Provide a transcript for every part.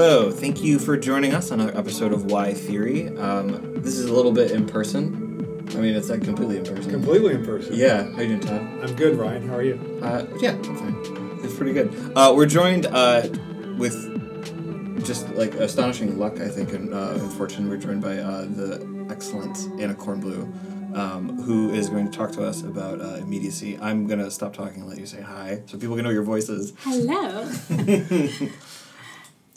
Hello, thank you for joining us on another episode of Why Theory. Um, this is a little bit in person. I mean, it's like completely in person. Completely in person. Yeah, how you doing, Todd? I'm good, Ryan. How are you? Uh, yeah, I'm fine. It's pretty good. Uh, we're joined uh, with just like astonishing luck, I think, and, uh, and fortune. We're joined by uh, the excellent Anna Kornbluh, um, who is going to talk to us about uh, immediacy. I'm going to stop talking and let you say hi so people can know your voices. Hello.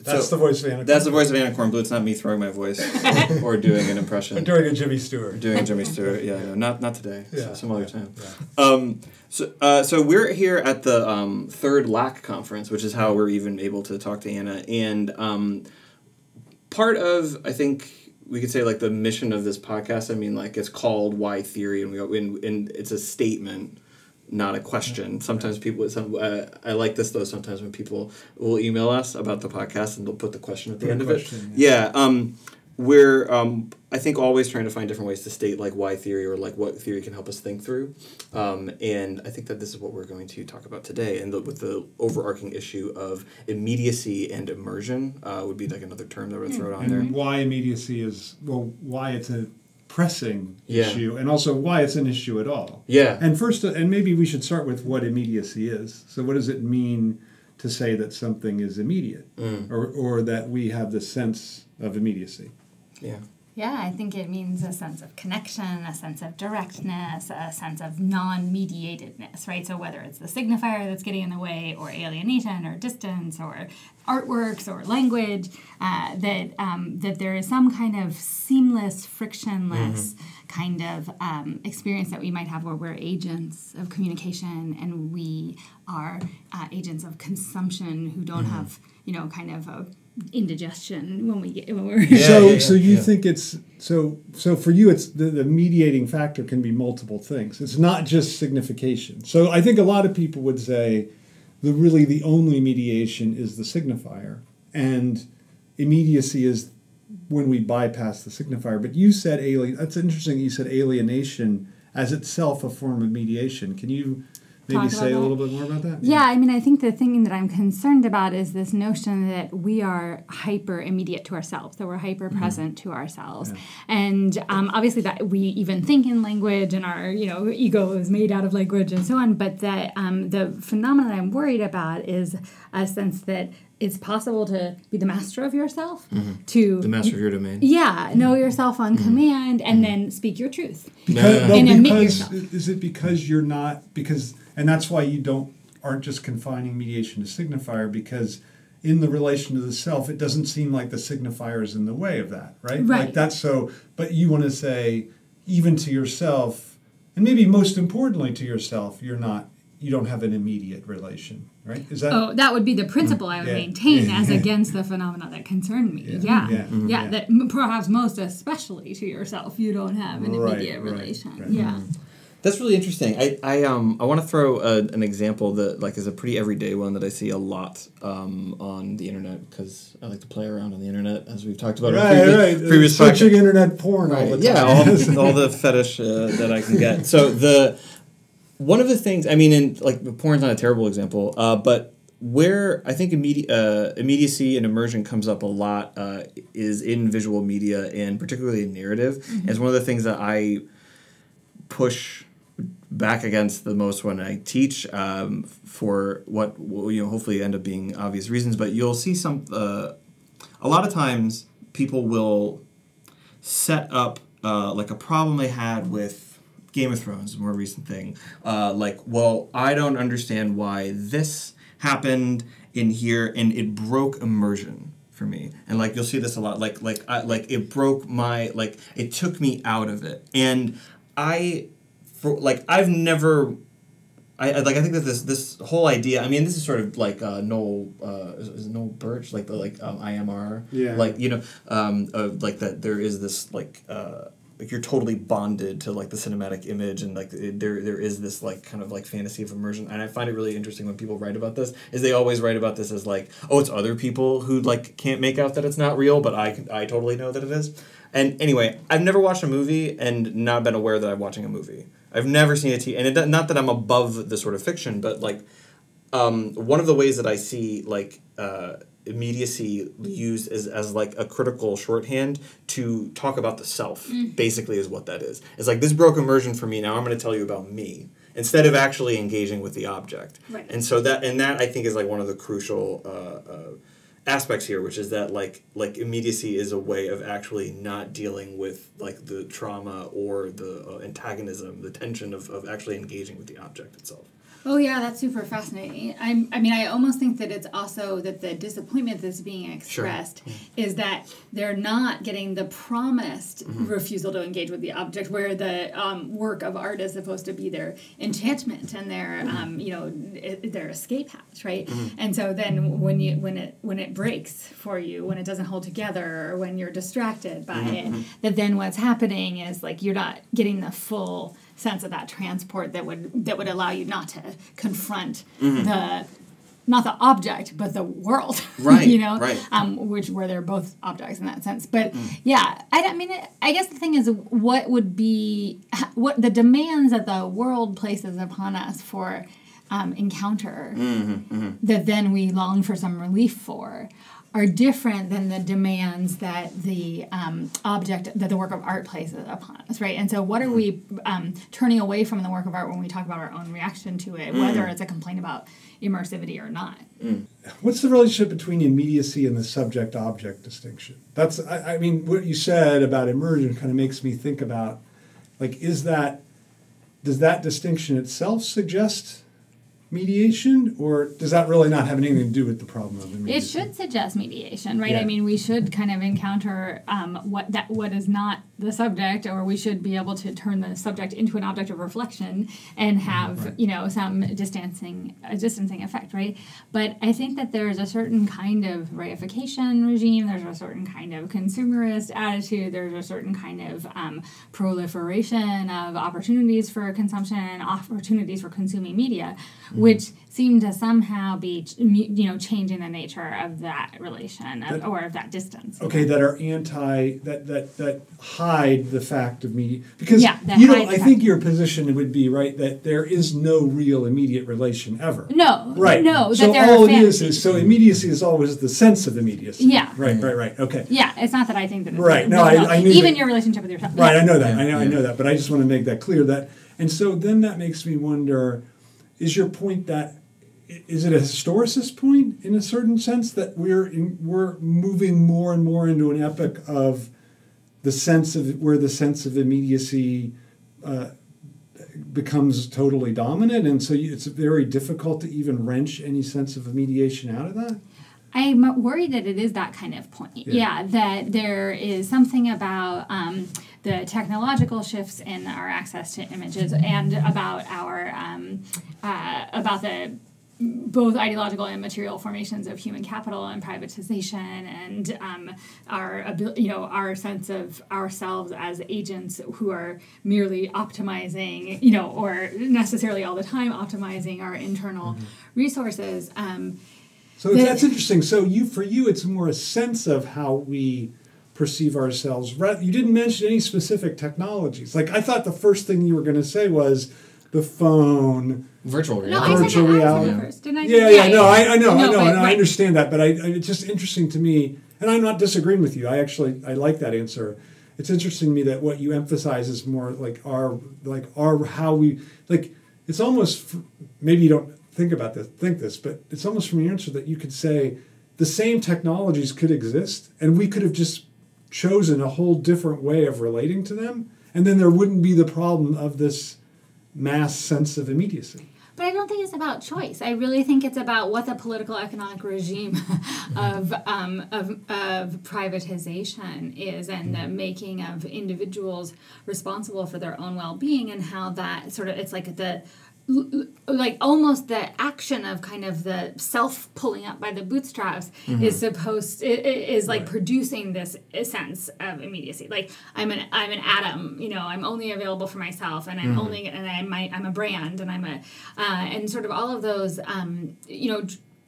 That's So- the voice of Anna. That's the voice of Anna Kornbluh. It's not me throwing my voice or doing an impression. Doing a Jimmy Stewart. doing Jimmy Stewart. Yeah, no, not not today. Yeah, so some other yeah, time. yeah. Um, so uh, so we're here at the um, third LAC conference, which is how we're even able to talk to Anna. And um, part of I think we could say like the mission of this podcast. I mean, like it's called Why Theory, and we and, and it's a statement. Not a question. Sometimes people. Some, uh, I like this though. Sometimes when people will email us about the podcast and they'll put the question at the end of it. Yeah. Um, we're um, I think always trying to find different ways to state like why theory or like what theory can help us think through, um, and I think that this is what we're going to talk about today. And the, with the overarching issue of immediacy and immersion uh, would be like another term that would throw it on there. And why immediacy is well, why it's a pressing Yeah. issue, and also why it's an issue at all. Yeah. And first, and maybe we should start with what immediacy is. So, what does it mean to say that something is immediate, Mm. or or that we have the sense of immediacy? Yeah. Yeah, I think it means a sense of connection, a sense of directness, a sense of non-mediatedness, right? So whether it's the signifier that's getting in the way, or alienation, or distance, or artworks, or language, uh, that um, that there is some kind of seamless, frictionless kind of um, experience that we might have where we're agents of communication and we are uh, agents of consumption who don't have, you know, kind of a indigestion when we get when we're Yeah, so yeah, yeah, so you yeah. think it's so so for you it's the, the mediating factor can be multiple things. It's not just signification. So i think a lot of people would say the really the only mediation is the signifier. And immediacy is when we bypass the signifier. But you said alien that's interesting you said alienation as itself a form of mediation. Can you maybe say a little bit more about that? Yeah, I mean, I think the thing that I'm concerned about is this notion that we are hyper immediate to ourselves, that we're hyper present to ourselves, and um, obviously that we even think in language, and our you know ego is made out of language and so on. But that um, the phenomenon I'm worried about is a sense that it's possible to be the master of yourself, mm-hmm. to The master of your domain. yeah, know mm-hmm. yourself on mm-hmm. command, and then speak your truth. because, Yeah. well, And admit because yourself. is it because you're not because and that's why you don't aren't just confining mediation to signifier because in the relation to the self it doesn't seem like the signifier is in the way of that right, like Right. that's so but you want to say even to yourself and maybe most importantly to yourself you're not you don't have an immediate relation right is that Oh, that would be the principle I would Yeah. maintain Yeah. as against the phenomena that concern me. Yeah. Yeah. Yeah. Yeah. Yeah. That perhaps most especially to yourself, you don't have an Right, immediate right, relation. right. Yeah. That's really interesting. I, I um I want to throw a, an example that like is a pretty everyday one that I see a lot um, on the internet because I like to play around on the internet as we've talked about right in previous, right previous searching podcasts. internet porn all the time Yeah, all, all the fetish uh, that I can get. So the one of the things I mean, and like porn's not a terrible example, uh, but where I think immedi- uh, immediacy and immersion comes up a lot uh, is in visual media and particularly in narrative. And it's one of the things that I push back against the most when I teach um, for what will you know hopefully end up being obvious reasons. But you'll see some uh, a lot of times people will set up uh, like a problem they had with Game of Thrones, a more recent thing. Uh, like, well, I don't understand why this happened in here, and it broke immersion for me. And like, you'll see this a lot. Like, like, I, like it broke my like it took me out of it, and I, for like, I've never. I, I like. I think that this this whole idea. I mean, this is sort of like uh, Noel uh, is, is it Noel Burch, like the like um, IMR. Yeah. Like you know, um, uh, like that. There is this like. Uh, like you're totally bonded to like the cinematic image and like it, there there is this like kind of like fantasy of immersion. And I find it really interesting when people write about this is they always write about this as like oh it's other people who like can't make out that it's not real but I I totally know that it is. And anyway I've never watched a movie and not been aware that I'm watching a movie. I've never seen a T and it, not that I'm above the sort of fiction but like um, one of the ways that I see like uh, immediacy used as, as like a critical shorthand to talk about the self basically is what that is. It's like this broke immersion for me now i'm going to tell you about me instead of actually engaging with the object. Right. and so that and that i think is like one of the crucial uh, uh, aspects here which is that like like immediacy is a way of actually not dealing with like the trauma or the uh, antagonism the tension of, of actually engaging with the object itself Oh yeah, that's super fascinating. I'm, I mean, I almost think that it's also that the disappointment that's being expressed is that they're not getting the promised mm-hmm. refusal to engage with the object, where the um, work of art is supposed to be their enchantment and their, mm-hmm. um, you know, their escape hatch, right? Mm-hmm. And so then when you when it when it breaks for you, when it doesn't hold together, or when you're distracted by it, that then what's happening is like you're not getting the full sense of that transport that would that would allow you not to confront the not the object but the world. Right, you know? right. um, which where they're both objects in that sense. But yeah I, I mean i guess the thing is what would be what the demands that the world places upon us for um, encounter that then we long for some relief for are different than the demands that the um, object that the work of art places upon us right? And so what are we um, turning away from the work of art when we talk about our own reaction to it whether it's a complaint about immersivity or not? What's the relationship between immediacy and the subject object distinction? That's, I, I mean, what you said about immersion kind of makes me think about like, is that, does that distinction itself suggest mediation, or does that really not have anything to do with the problem of mediation? It should suggest mediation, right? Yeah. I mean, we should kind of encounter um, what that what is not the subject, or we should be able to turn the subject into an object of reflection and have you know some distancing a distancing effect, right? But I think that there is a certain kind of reification regime. There's a certain kind of consumerist attitude. There's a certain kind of um, proliferation of opportunities for consumption, and opportunities for consuming media, Mm-hmm. which seem to somehow be you know changing the nature of that relation of, That- or of that distance. Okay, that are anti, that, that, that hide the fact of media, because Yeah, you know I think your position would be, right, that there is no real immediate relation ever. No, Right. no, So that there all it is is so immediacy is always the sense of immediacy. Yeah. Right. Right. Right. Okay. Yeah, it's not that I think that. It's Right, no, I- I knew even that- your relationship with yourself. Right. Yeah. I know that. I know. I know that. But I just want to make that clear. That and so then that makes me wonder: Is your point that is it a historicist point in a certain sense that we're in, we're moving more and more into an epoch of the sense of where the sense of immediacy uh, becomes totally dominant, and so you, it's very difficult to even wrench any sense of mediation out of that. I'm worried that it is that kind of point. Yeah. Yeah, that there is something about um, the technological shifts in our access to images and about our um, uh, about the both ideological and material formations of human capital and privatization and um, our you know our sense of ourselves as agents who are merely optimizing you know or necessarily all the time optimizing our internal resources um, So that's interesting. So you, for you, it's more a sense of how we perceive ourselves. You didn't mention any specific technologies. Like I thought the first thing you were going to say was the phone. virtual reality I said Virtual that I said reality. it first, didn't I? Yeah, yeah, no, I, I know, I know, but- and I understand that. But I, I, it's just interesting to me, and I'm not disagreeing with you. I actually, I like that answer. It's interesting to me that what you emphasize is more like our, like our how we like. It's almost maybe you don't think about this, think this, but it's almost from your answer that you could say the same technologies could exist, and we could have just chosen a whole different way of relating to them, and then there wouldn't be the problem of this mass sense of immediacy. But I don't think it's about choice. I really think it's about what the political economic regime of, um, of, of privatization is and the making of individuals responsible for their own well being and how that sort of, it's like the like almost the action of kind of the self pulling up by the bootstraps is supposed i- i- is like producing this sense of immediacy. Like i'm an i'm an atom you know i'm only available for myself and i'm only and i'm my, i'm a brand and i'm a uh, and sort of all of those um, you know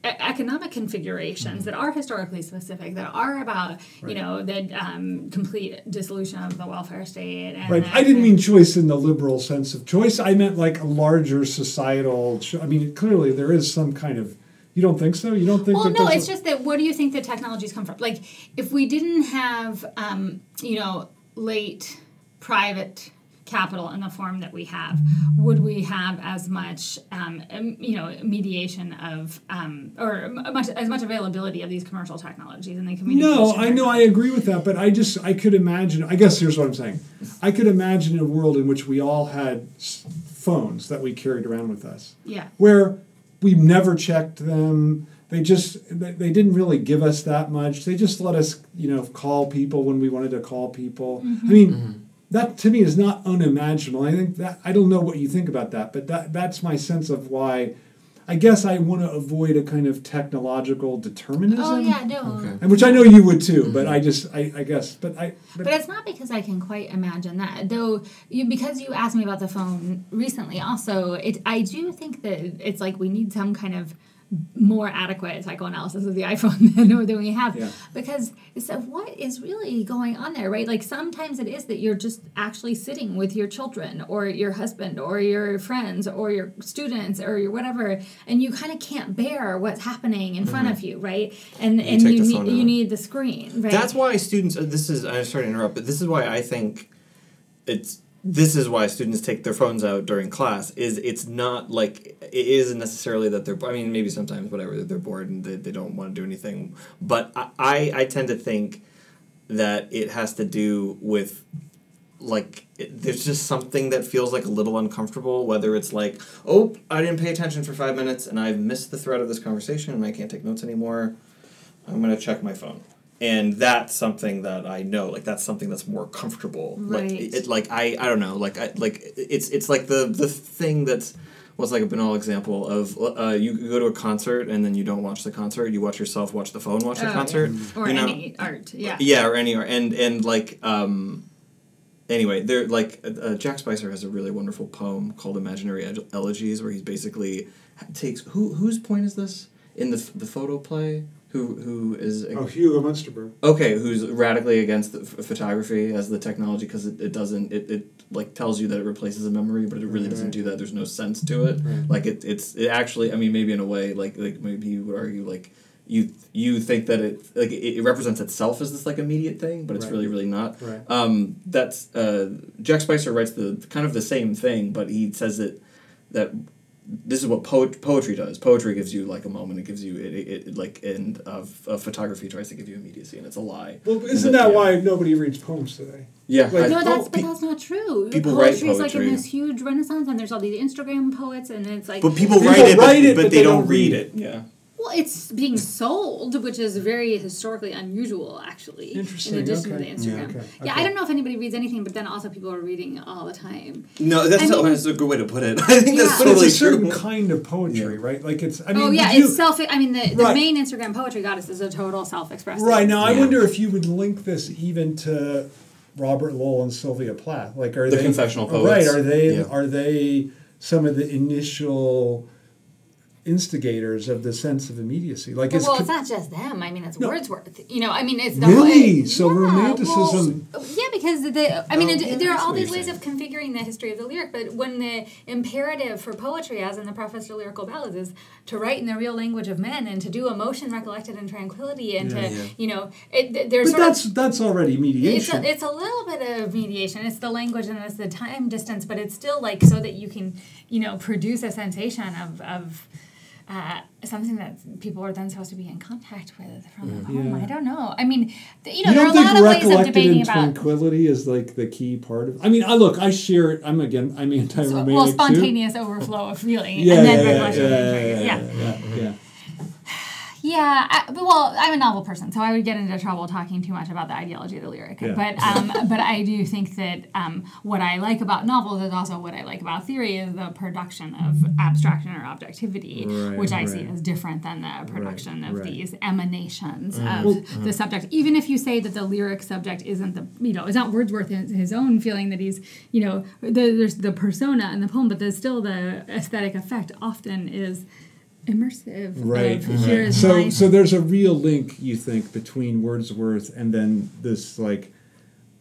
economic configurations that are historically specific that are about you know the um, complete dissolution of the welfare state and Right. I didn't mean choice in the liberal sense of choice. I meant like a larger societal. Cho- I mean, clearly there is some kind of You don't think so? You don't think Well, no, it's a- just that where do you think the technologies come from? Like, if we didn't have, um, you know, late private capital in the form that we have, would we have as much, um, you know, mediation of, um, or much as much availability of these commercial technologies and the communication? No, I know I agree with that, but I just I could imagine. I guess here's what I'm saying. I could imagine a world in which we all had phones that we carried around with us, Yeah. where we never checked them. They just they they didn't really give us that much. They just let us, you know, call people when we wanted to call people. I mean, that to me is not unimaginable. I think that I don't know what you think about that, but that that's my sense of why. I guess I want to avoid a kind of technological determinism. Oh yeah, no. Okay. And which I know you would too, but mm-hmm. I just I, I guess but I but, But it's not because I can quite imagine that, though. You because you asked me about the phone recently. Also, it I do think that it's like we need some kind of more adequate psychoanalysis of the iPhone than, than we have Yeah. because so what is really going on there right like sometimes it is that you're just actually sitting with your children or your husband or your friends or your students or your whatever and you kind of can't bear what's happening in front mm-hmm. of you right and and you need you need the screen right That's why students. This is. I'm sorry to interrupt, but this is why I think it's. This is why students take their phones out during class. Is it's not like it isn't necessarily that they're. I mean, maybe sometimes whatever they're bored and they, they don't want to do anything. But I, I tend to think that it has to do with like it, there's just something that feels like a little uncomfortable whether it's like oh i didn't pay attention for five minutes and i've missed the thread of this conversation and i can't take notes anymore i'm going to check my phone and that's something that i know like that's something that's more comfortable. Like Right. it, like i i don't know like i like it's it's like the the thing that's was like a banal example of uh, you go to a concert and then you don't watch the concert. You watch yourself watch the phone watch the Oh, yeah. concert. Or you know? any art yeah. Yeah or any art, and and like um anyway there like uh, uh, jack spicer has a really wonderful poem called imaginary Ele- elegies where he's basically takes who whose point is this? In the the photo play who who is oh Hugo Munsterberg. okay who's radically against the f- photography as the technology because it, it doesn't it, it like tells you that it replaces a memory but it really Right, doesn't do that there's no sense to it Right. like it it's it actually i mean maybe in a way like like maybe you would argue like you you think that it like it, it represents itself as this like immediate thing but it's Right. really really not Right. um, that's uh, Jack Spicer writes the kind of the same thing, but he says that that this is what poet, poetry does. Poetry gives you like a moment. It gives you it, it, it like and uh, uh, photography tries to give you immediacy, and it's a lie. Well, isn't that yeah. why nobody reads poems today? Yeah, Like- I- No, that's but that's not true. people write poetry is like in this huge renaissance, and there's all these Instagram poets, and it's like but people, People write it, write but, it, but they, don't read it. Yeah. Well, it's being sold, which is very historically unusual, actually. Interesting, In addition okay. to the Instagram. Yeah, okay, Yeah, okay. I don't know if anybody reads anything, but then also people are reading all the time. No, that's I not, mean- that's a good way to put it. I think that's Yeah. But totally it's a certain true. kind of poetry, Yeah. right? Like it's. I oh, mean, oh yeah, you- it's self. I mean, the, the Right. main Instagram poetry goddess is a total self-expressive. Right now, I wonder if you would link this even to Robert Lowell and Sylvia Plath. Like, are The they confessional poets? Right? Are they Yeah. are they some of the initial instigators of the sense of immediacy? Like, Well, it's well, it's not just them. I mean, it's No. Wordsworth. You know, I mean, it's the Really? whole- So yeah, romanticism- well, yeah, because the I mean, Oh, it, there are all these ways of configuring the history of the lyric. But when the imperative for poetry, as in the preface to lyrical ballads, is to write in the real language of men and to do emotion recollected in tranquility and Yeah. to Yeah. you know, it, there's but that's of that's already it's mediation. a, it's a little bit of mediation. It's the language and it's the time distance, but it's still like so that you can, you know, produce a sensation of, of uh, something that people are then supposed to be in contact with from the poem. Yeah. I don't know. I mean, th- you know, you there are a lot of ways of recollected debating in about. tranquility is like the key part of? I mean, I look, I share it. I'm again, I'm anti-romantic well, too. spontaneous overflow of feeling, Yeah, and then yeah, recollection. yeah, and yeah, tranquility. yeah, yeah, yeah. Yeah, I, well, I'm a novel person, so I would get into trouble talking too much about the ideology of the lyric. Yeah. But um, but I do think that um, what I like about novels is also what I like about theory is the production of abstraction or objectivity, Right, which I see as different than the production of right. these emanations Mm-hmm. of the subject. Even if you say that the lyric subject isn't the you know it's not Wordsworth his, his own feeling that he's you know the, there's the persona in the poem, but there's still the aesthetic effect often is immersive. Right. of right. Here is So my so there's a real link you think between Wordsworth and then this like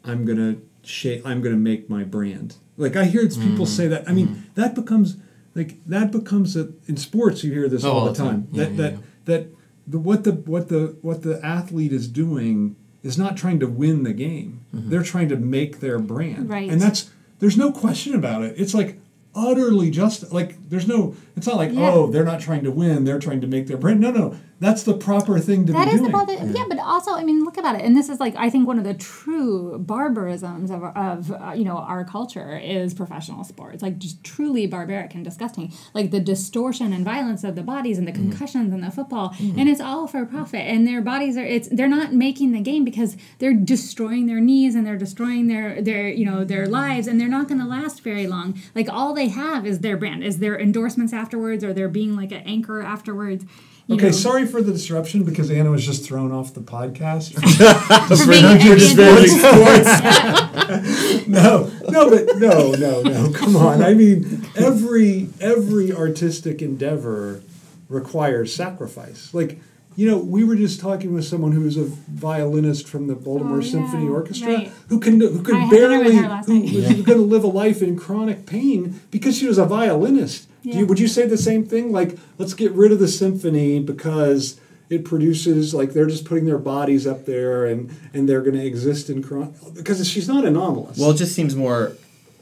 I'm gonna shape I'm gonna make my brand. Like I hear it's people say that. I mean that becomes like that becomes a in sports. You hear this Oh, all all the the time. time. Yeah, that yeah, that yeah. that the what the what the what the athlete is doing is not trying to win the game. Mm-hmm. They're trying to make their brand. Right. And that's there's no question about it. It's like utterly just like there's no it's not like Yeah. oh they're not trying to win they're trying to make their brand no no that's the proper thing to That be is doing about it. Yeah, but also, I mean, look about it. And this is like, I think one of the true barbarisms of, of uh, you know, our culture is professional sports. Like, just truly barbaric and disgusting. Like the distortion and violence of the bodies and the concussions and the football. And it's all for profit. And their bodies are, it's, they're not making the game because they're destroying their knees and they're destroying their, their, you know, their lives and they're not going to last very long. Like, all they have is their brand, is their endorsements afterwards or they're being like an anchor afterwards. Okay, know. sorry for the disruption because Anna was just thrown off the podcast. For being no, no, but no, no, no. Come on. I mean, every every artistic endeavor requires sacrifice. Like, you know, we were just talking with someone who was a violinist from the Baltimore Oh, yeah, Symphony Orchestra right. who can who I could had dinner with barely her last who night. was going to live a life in chronic pain because she was a violinist. Do Yeah. you, would you say the same thing? Like, let's get rid of the symphony because it produces like they're just putting their bodies up there and and they're going to exist in chronic because she's not anomalous. Well, it just seems more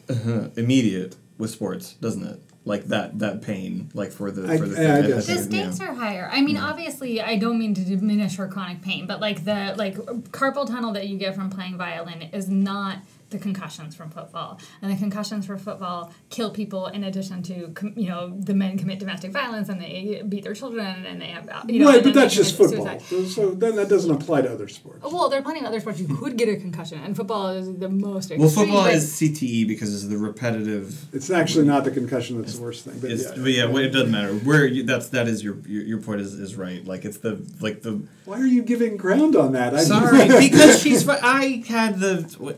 uh, immediate with sports, doesn't it? Like that that pain, like for the I- for the yeah, I thing. the think, yeah. are higher. I mean, obviously, I don't mean to diminish her chronic pain, but like the like carpal tunnel that you get from playing violin is not the concussions from football, and the concussions from football kill people. In addition to you know the men commit domestic violence and they beat their children and they have uh, you know right, but that's just football. suicide. So then that doesn't apply to other sports. Well, there are plenty of other sports you could get a concussion, and football is the most. Well, extreme, football but- is CTE because it's the repetitive. It's actually not the concussion that's the worst thing. But It's, yeah. but yeah, well, it doesn't matter. Where you, that's that is your, your your point is, is right. Like it's the like the Why are you giving ground on that? I- Sorry, because she's. I had the what,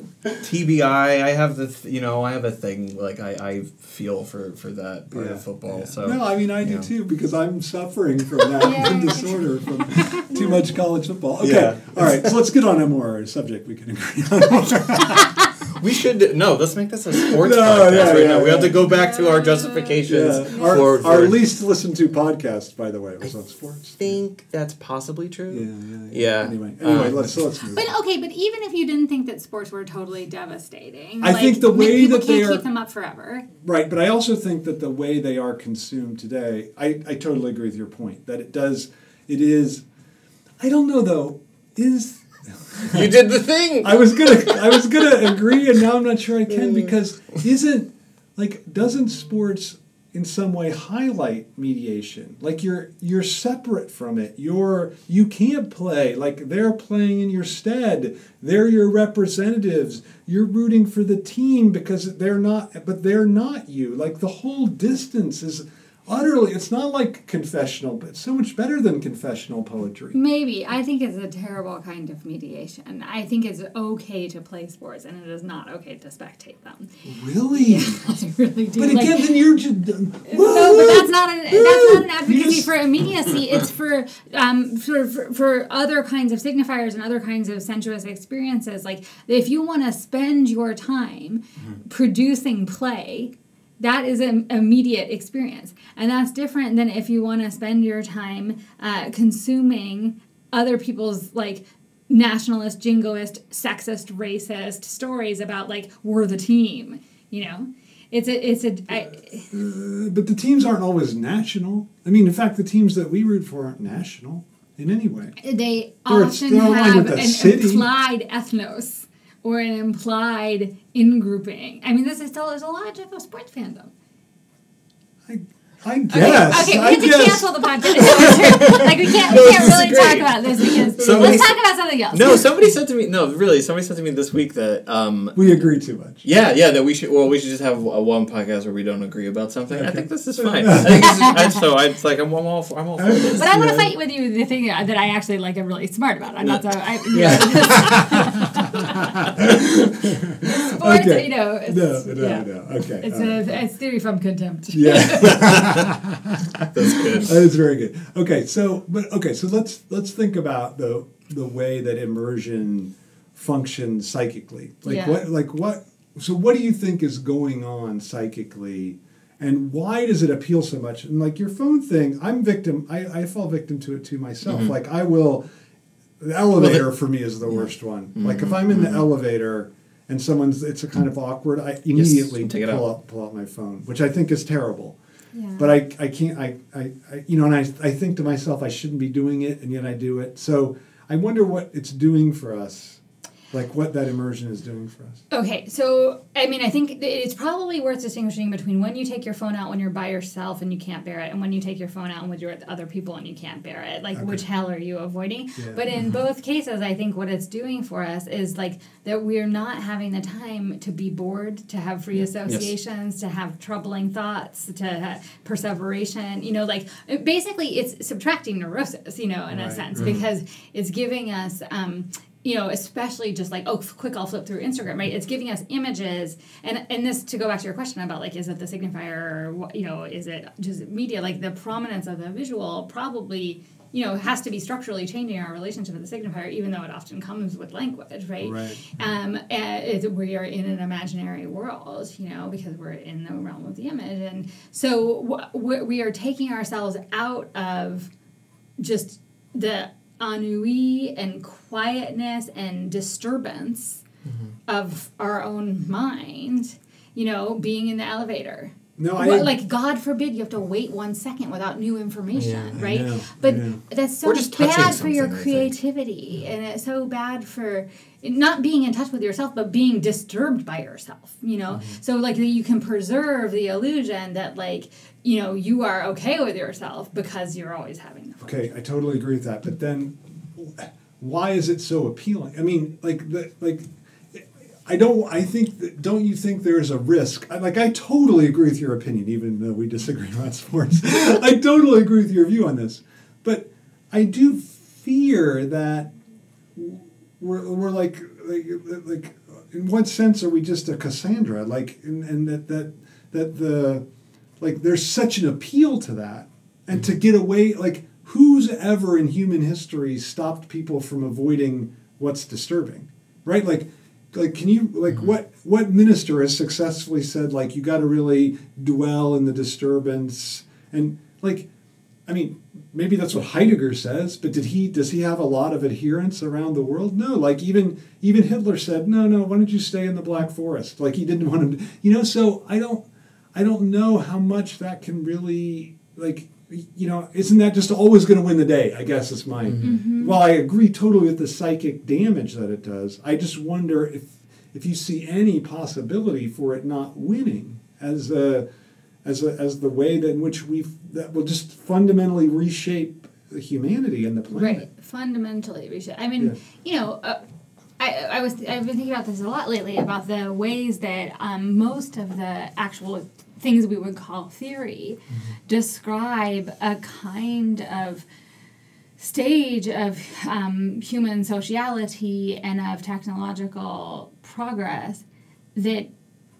TBI. I have the. th- You know, I have a thing. Like I, I feel for for that part Yeah, of football. yeah. So no, I mean I do yeah. too because I'm suffering from that Yeah. disorder from too much college football. Okay, Yeah. all right. So let's get on a more subject we can agree on. we should no. Let's make this a sports No, podcast yeah, right yeah, now. We have to go back to our justifications Yeah. Our, for, for. our least listened to podcast, by the way, was on sports. think that's possibly true. Yeah, yeah, Yeah. Anyway, anyway, Um, let's let's move. But okay, but even if you didn't think that sports were totally devastating, I like, think the way people that can't they are- keep them up forever. Right, but I also think that the way they are consumed today, I, I totally agree with your point that it does, it is, I don't know though, is You did the thing. I was gonna I was gonna agree and now I'm not sure I can because isn't like doesn't sports in some way highlight mediation? Like you're you're separate from it. You're you can't play. Like they're playing in your stead. They're your representatives. You're rooting for the team because they're not but they're not you. Like the whole distance is utterly it's not like confessional but it's so much better than confessional poetry Maybe I think it's a terrible kind of mediation. I think it's okay to play sports, and it is not okay to spectate them. really I really do. but Like, again then you're just No, but that's not an that's not an advocacy for immediacy. It's for um for, for for other kinds of signifiers and other kinds of sensuous experiences. Like if you want to spend your time producing play, that is an immediate experience, and that's different than if you want to spend your time uh, consuming other people's like nationalist, jingoist, sexist, racist stories about like we're the team. You know, it's a it's a. I, But the teams aren't always national. I mean, in fact, the teams that we root for aren't national in any way. they They're- often have an city. implied ethnos or an implied in grouping. I mean, this is still is a logic of sports fandom. I, I guess. okay, we I have to guess. cancel the podcast. like we can't, we No, can't really talk about this because Somebody let's s- talk about something else. No, somebody said to me. No, really, somebody said to me this week that um, We agree too much. Yeah, yeah, that we should. Well, we should just have a one podcast where we don't agree about something. I think this is fine. I think this is, I, so I, it's like I'm, I'm all for, I'm all for this. But I want to fight with you the thing that I actually like. I'm really smart about. I'm not so. I, sports, Okay. you know. It's, No, no, yeah. no. Okay. It's all right. a it's theory from contempt. yeah, That's good. that is very good. Okay, so but okay, so let's let's think about the the way that immersion functions psychically. Like Yeah. what like what so what do you think is going on psychically and why does it appeal so much? And like your phone thing, I'm victim. I, I fall victim to it too myself. Mm-hmm. Like I will. The elevator for me is the worst one. Mm-hmm. Like if I'm in the elevator and someone's, it's a kind of awkward. I immediately take it pull out. out pull out my phone, which I think is terrible. Yeah. But I, I can't I, I, I you know and I, I think to myself I shouldn't be doing it and yet I do it. So I wonder what it's doing for us. Like what that immersion is doing for us. Okay, so I mean, I think it's probably worth distinguishing between when you take your phone out when you're by yourself and you can't bear it, and when you take your phone out and when you're with other people and you can't bear it. Like, which hell are you avoiding? Yeah. But in both cases, I think what it's doing for us is like that we're not having the time to be bored, to have free associations, to have troubling thoughts, to have perseveration. You know, like basically, it's subtracting neurosis. You know, in a Right, sense, right. because it's giving us. Um, you know, especially just like, oh, quick, I'll flip through Instagram, right? It's giving us images, and and this to go back to your question about like, is it the signifier, or what, you know, is it just media? Like the prominence of the visual probably, you know, has to be structurally changing our relationship with the signifier, even though it often comes with language, right? Right. Um, we are in an imaginary world, you know, because we're in the realm of the image, and so we we are taking ourselves out of just the ennui and quietness and disturbance mm-hmm. of our own mind, you know, being in the elevator. No, I like God forbid you have to wait one second without new information, Yeah, right? know, but that's so bad for your creativity, and it's so bad for not being in touch with yourself, but being disturbed by yourself. You know, Mm-hmm. so like that you can preserve the illusion that like you know you are okay with yourself because you're always having the Okay, I totally agree with that. But then, why is it so appealing? I mean, like the like. I don't. I think. That, don't you think there is a risk? I, like I totally agree with your opinion, even though we disagree about sports. I totally agree with your view on this, but I do fear that we're, we're like, like like in what sense are we just a Cassandra? Like, and, and that that that the like there's such an appeal to that, and to get away like who's ever in human history stopped people from avoiding what's disturbing, right? Like. Like can you like mm-hmm. what what minister has successfully said like you got to really dwell in the disturbance and like I mean, maybe that's what Heidegger says, but did he does he have a lot of adherents around the world? No, like even even Hitler said, no, no, why don't you stay in the Black Forest? Like he didn't want him to, you know. So I don't I don't know how much that can really like you know. Isn't that just always going to win the day? I guess it's my. Well, I agree totally with the psychic damage that it does, I just wonder if if you see any possibility for it not winning as a as, a, as the way that in which we that will just fundamentally reshape humanity and the planet. Right, fundamentally, we should. I mean, Yeah. you know, uh, I, I was I've been thinking about this a lot lately about the ways that um, most of the actual things we would call theory describe a kind of stage of um, human sociality and of technological progress that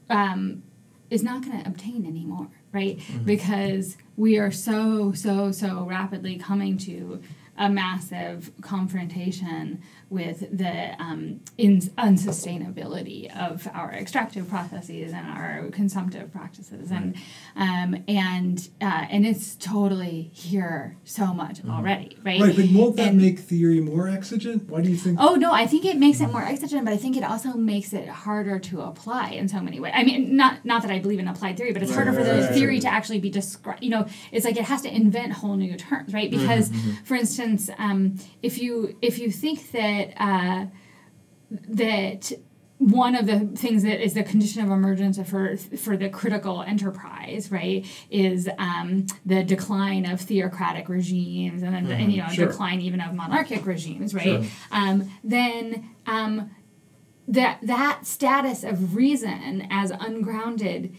um, is not going to obtain anymore, right? Because we are so, so, so rapidly coming to a massive confrontation with the um, in- unsustainability of our extractive processes and our consumptive practices, and um, and uh, and it's totally here so much already, right? Right, but won't that And- make theory more exigent? Why do you think? Oh no, I think it makes it more exigent, but I think it also makes it harder to apply in so many ways. I mean, not not that I believe in applied theory, but it's harder for the right, theory right. to actually be described. You know, it's like it has to invent whole new terms, right? Because, for instance, um, if you if you think that uh, that one of the things that is the condition of emergence for for the critical enterprise, right, is um, the decline of theocratic regimes and then and, you know Sure. decline even of monarchic regimes, right? Sure. Um, then um, that that status of reason as ungrounded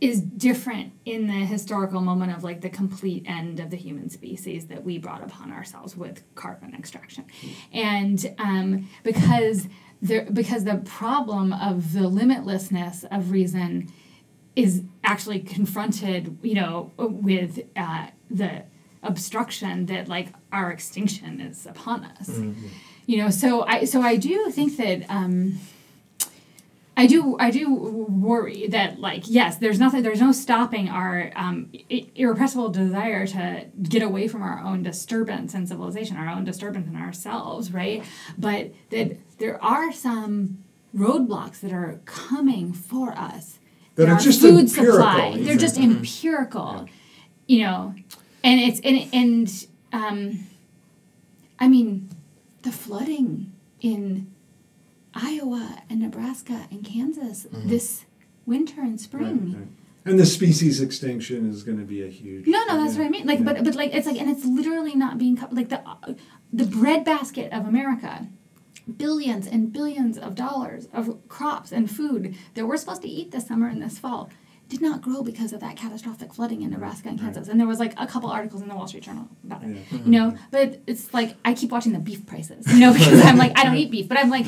is different in the historical moment of like the complete end of the human species that we brought upon ourselves with carbon extraction. And um, because there because the problem of the limitlessness of reason is actually confronted you know with uh, the obstruction that like our extinction is upon us. You know so i so i do think that um, I do I do worry that like yes there's nothing there's no stopping our um, irrepressible desire to get away from our own disturbance in civilization our own disturbance in ourselves right? But that there are some roadblocks that are coming for us. That in are just food empirical, supply. they're just Mm-hmm. empirical you know? And it's and and um I mean the flooding in Iowa and Nebraska and Kansas Mm-hmm. this winter and spring. Right. And the species extinction is going to be a huge. No, no, that's yeah. what I mean. Like, Yeah. but but like it's like, and it's literally not being. Like the the breadbasket of America, billions and billions of dollars of crops and food that we're supposed to eat this summer and this fall. Did not grow because of that catastrophic flooding in Nebraska and Kansas, and there was like a couple articles in the Wall Street Journal about it. Yeah. You know, but it's like I keep watching the beef prices, you know, because I'm like I don't eat beef, but I'm like,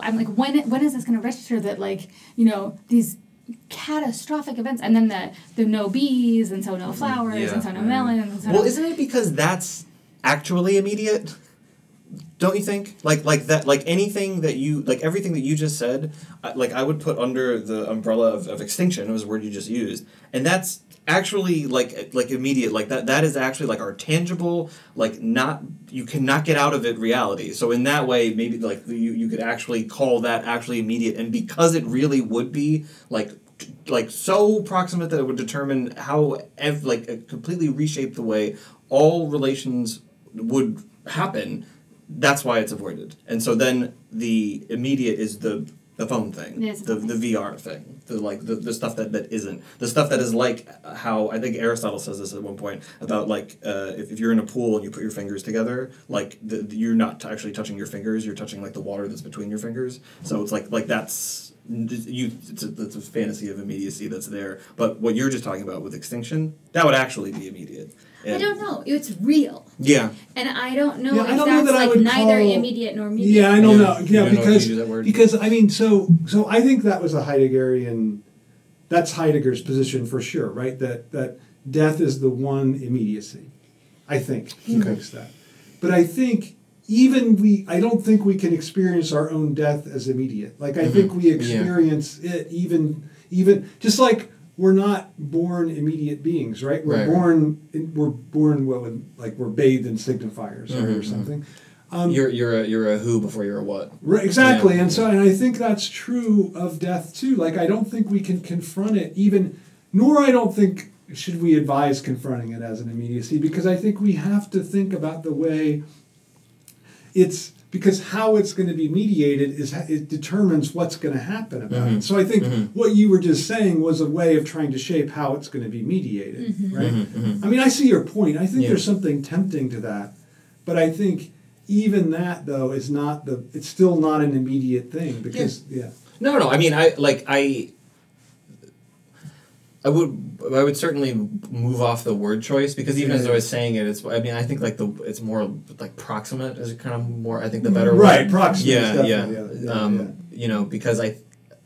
I'm like when when is this going to register that like you know these catastrophic events and then the the no bees and so no flowers Yeah. and so no melons and so Well, no, isn't it because that's actually immediate? Don't you think? Like like that like anything that you like everything that you just said, I, like I would put under the umbrella of, of extinction was a word you just used. And that's actually like like immediate like that that is actually like our tangible like not you cannot get out of it reality so in that way maybe like you, you could actually call that actually immediate and because it really would be like like so proximate that it would determine how ev- like completely reshape the way all relations would happen that's why it's avoided. And so then the immediate is the the phone thing the, the the vr thing the like the, the stuff that, that isn't. The stuff that is like how i think aristotle says this at one point about like uh, if, if you're in a pool and you put your fingers together like the, the- you're not t- actually touching your fingers you're touching like the water that's between your fingers. So it's like like that's you it's a, it's a fantasy of immediacy that's there. But what you're just talking about with extinction that would actually be immediate I don't know. It's real, yeah and I don't know Yeah, if I don't know that's that I like would neither call- immediate nor mediate. Yeah, I don't Yeah. know. Yeah, don't know because you that because I mean, so so I think that was a Heideggerian. That's Heidegger's position for sure, right? That that death is the one immediacy. I think he Okay. thinks that, but I think even we, I don't think we can experience our own death as immediate. Like I think we experience it even even just like we're not born immediate beings, right? We're Right. born we're born what would like we're bathed in signifiers Mhm, or something. you're you're a you're a who before you're a what Right, exactly, Yeah. and so and I think that's true of death too. Like I don't think we can confront it even, nor I don't think should we advise confronting it as an immediacy because I think we have to think about the way it's because how it's going to be mediated is it determines what's going to happen about Mhm. it. So I think Mhm. what you were just saying was a way of trying to shape how it's going to be mediated, right? Mhm, mhm. I mean, I see your point. I think Yeah. there's something tempting to that, but I think even that though is not the. It's still not an immediate thing because yeah. No, no, no. I mean, I like I. I would I would certainly move off the word choice because even as I was saying it, it's I mean I think like the it's more like proximate is kind of more I think the better Right, word. proximate Yeah, yeah. yeah, yeah, um, yeah. You know because I,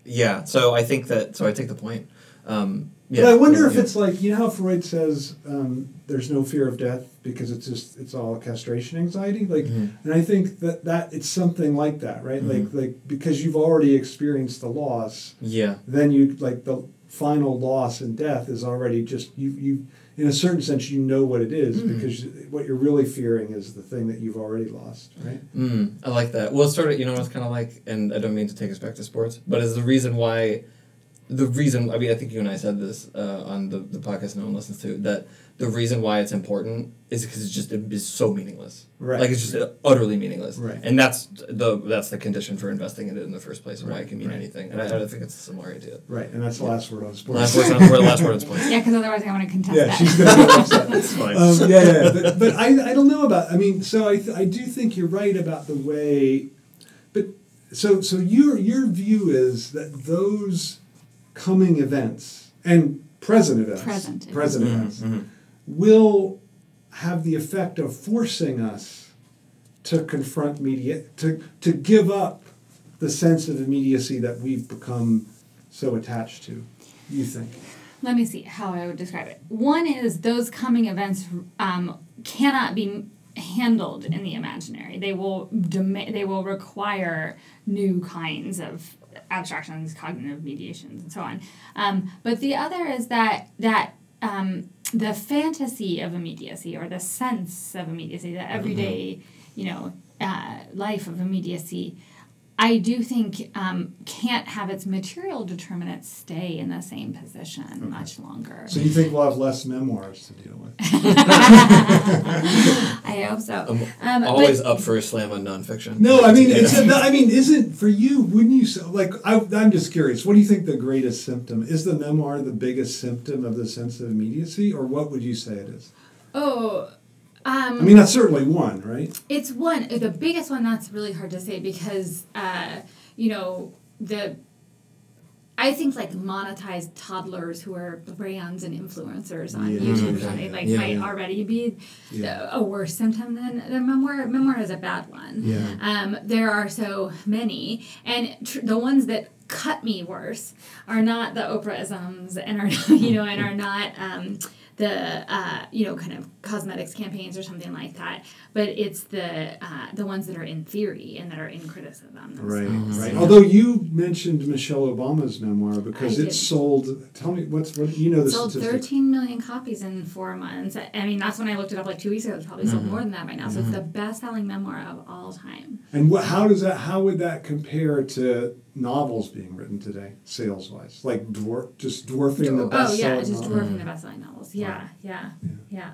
yeah. So I think that so I take the point. Um, yeah. But I wonder if yeah. it's like you know how Freud says um, there's no fear of death because it's just it's all castration anxiety. Like, Mhm. and I think that that it's something like that, right? Like Mhm. like because you've already experienced the loss, yeah. then you like the final loss and death is already just you you in a certain sense you know what it is Mhm. because what you're really fearing is the thing that you've already lost, right? Mm, I like that. Well, it's sort of, you know, it's kind of like, and I don't mean to take us back to sports, but is the reason why, the reason, I mean, I think you and I said this uh, on the, the podcast no one listens to, that the reason why it's important is because it's just, it is so meaningless. Right. Like, it's just utterly meaningless. Right. And that's the that's the condition for investing in it in the first place and why it can mean right. anything. And I, I think it's a similar idea. Right, and that's the last word on sports. Last word on, the last word on sports. Yeah, because otherwise I want to contest yeah, that. she's gonna get upset. That's fine. um, yeah, yeah, but, but I, I don't know about. I mean, so I, th- I do think you're right about the way, but so so your your view is that those coming events and present events, Present events. present Mhm, events, mhm. will have the effect of forcing us to confront media to to give up the sense of immediacy that we've become so attached to. You think? Let me see how I would describe it. One is those coming events um, cannot be handled in the imaginary. They will dem- they will require new kinds of abstractions, cognitive mediations, and so on. Um, but the other is that that um, the fantasy of immediacy or the sense of immediacy, the everyday, you know, uh, life of immediacy. I do think um, can't have its material determinants stay in the same position much longer. So you think we'll have less memoirs to deal with? I hope so. Um, but- Always up for a slam on nonfiction. No, I mean, it's I mean, isn't for you? Wouldn't you say, like? I, I'm just curious. What do you think the greatest symptom is? The memoir the biggest symptom of the sense of immediacy, or what would you say it is? oh, um, I mean, that's certainly one, right? It's one the biggest one that's really hard to say because uh, you know the I think like monetized toddlers who are brands and influencers on Yeah. YouTube something like Yeah, might already be a worse symptom than the memoir. Memoir is a bad one. Yeah. Um, there are so many, and tr- the ones that cut me worse are not the Oprahisms and are you know and are not um, the uh, you know kind of cosmetics campaigns or something like that. But it's the uh, the ones that are in theory and that are in criticism. Right, themselves. right. Yeah. Although you mentioned Michelle Obama's memoir because I it did. sold. Tell me what's what you know the sold statistics. 13 million copies in four months. I mean, that's when I looked it up like two weeks ago. It's probably sold more than that by now. So it's the best selling memoir of all time. And what, how does that? How would that compare to novels being written today, sales wise? Like dwarf, just dwarfing the best. oh, best. yeah, just dwarfing the best selling novels. Yeah, yeah, Yeah. yeah.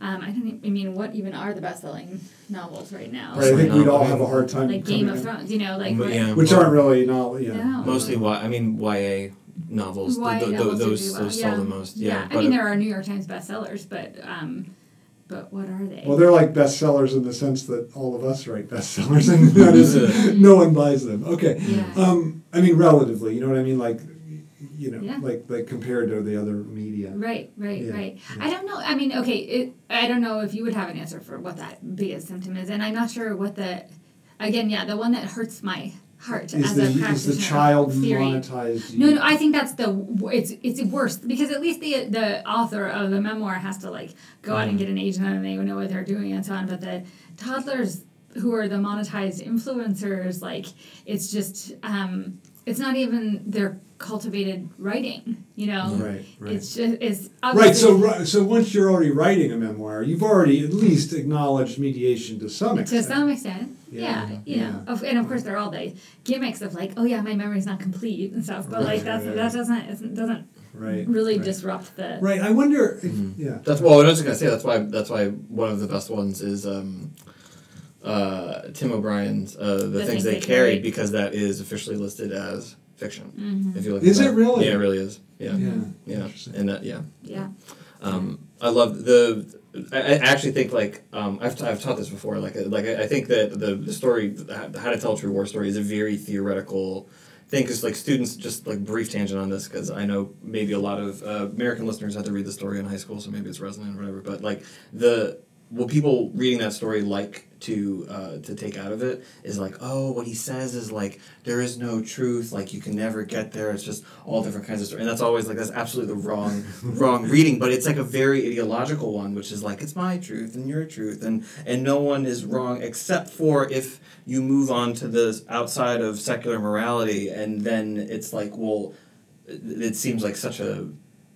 Um, I don't. I mean, what even are the best selling novels right now? Right, I think we'd all have a hard time. Like Game of Thrones. You know, like Mm, yeah. which aren't really novel. Yeah. No. Mostly, y, I mean, YA novels. YA th- th- novels do those do well, those yeah. sell the most. Yeah. Yeah, I but mean, it- there are New York Times bestsellers, but um, but what are they? Well, they're like bestsellers in the sense that all of us write bestsellers, and that is, no one buys them. Okay. Yeah. Um, I mean, relatively, you know what I mean? Like, you know, Yeah. like like compared to the other media. Right, right, Yeah, right. yeah. I don't know. I mean, okay, it, I don't know if you would have an answer for what that biggest symptom is, and I'm not sure what the. Again, yeah, the one that hurts my heart Is as the a is the child theory. monetized? No, no, I think that's the it's it's worse because at least the the author of the memoir has to like go out and get an agent and they know what they're doing and so on. But the toddlers who are the monetized influencers, like it's just um, it's not even their cultivated writing, you know. Right, right. It's just it's Right. So, so once you're already writing a memoir, you've already at least acknowledged mediation to some extent. to some extent, yeah, Yeah, you know, yeah. of, and of course there are all the gimmicks of like, oh yeah, my memory's not complete and stuff, but like Right, that's right, that doesn't it doesn't right. really right. disrupt the Right. I wonder. If, Mhm. Yeah. That's well. I was just gonna say that's why that's why one of the best ones is um, uh, Tim O'Brien's uh, the, things, they, carried because that is officially listed as fiction. Mhm. If you look, Is at it really? Yeah, it really is. Yeah, Yeah. yeah, Interesting. and that yeah. yeah. Um, I love the. I, I actually think like um, I've, I've taught this before. Like like I I think that the the story the how to tell a true war story is a very theoretical thing because like students just like brief tangent on this because I know maybe a lot of uh, American listeners had to read the story in high school so maybe it's resonant or whatever. But like the what people reading that story like to uh, to take out of it is like oh what he says is like there is no truth like you can never get there. It's just all different kinds of stories and that's always like that's absolutely the wrong wrong reading. But it's like a very ideological one which is like it's my truth and your truth. And and no one is wrong except for if you move on to the outside of secular morality and then it's like well it, it seems like such a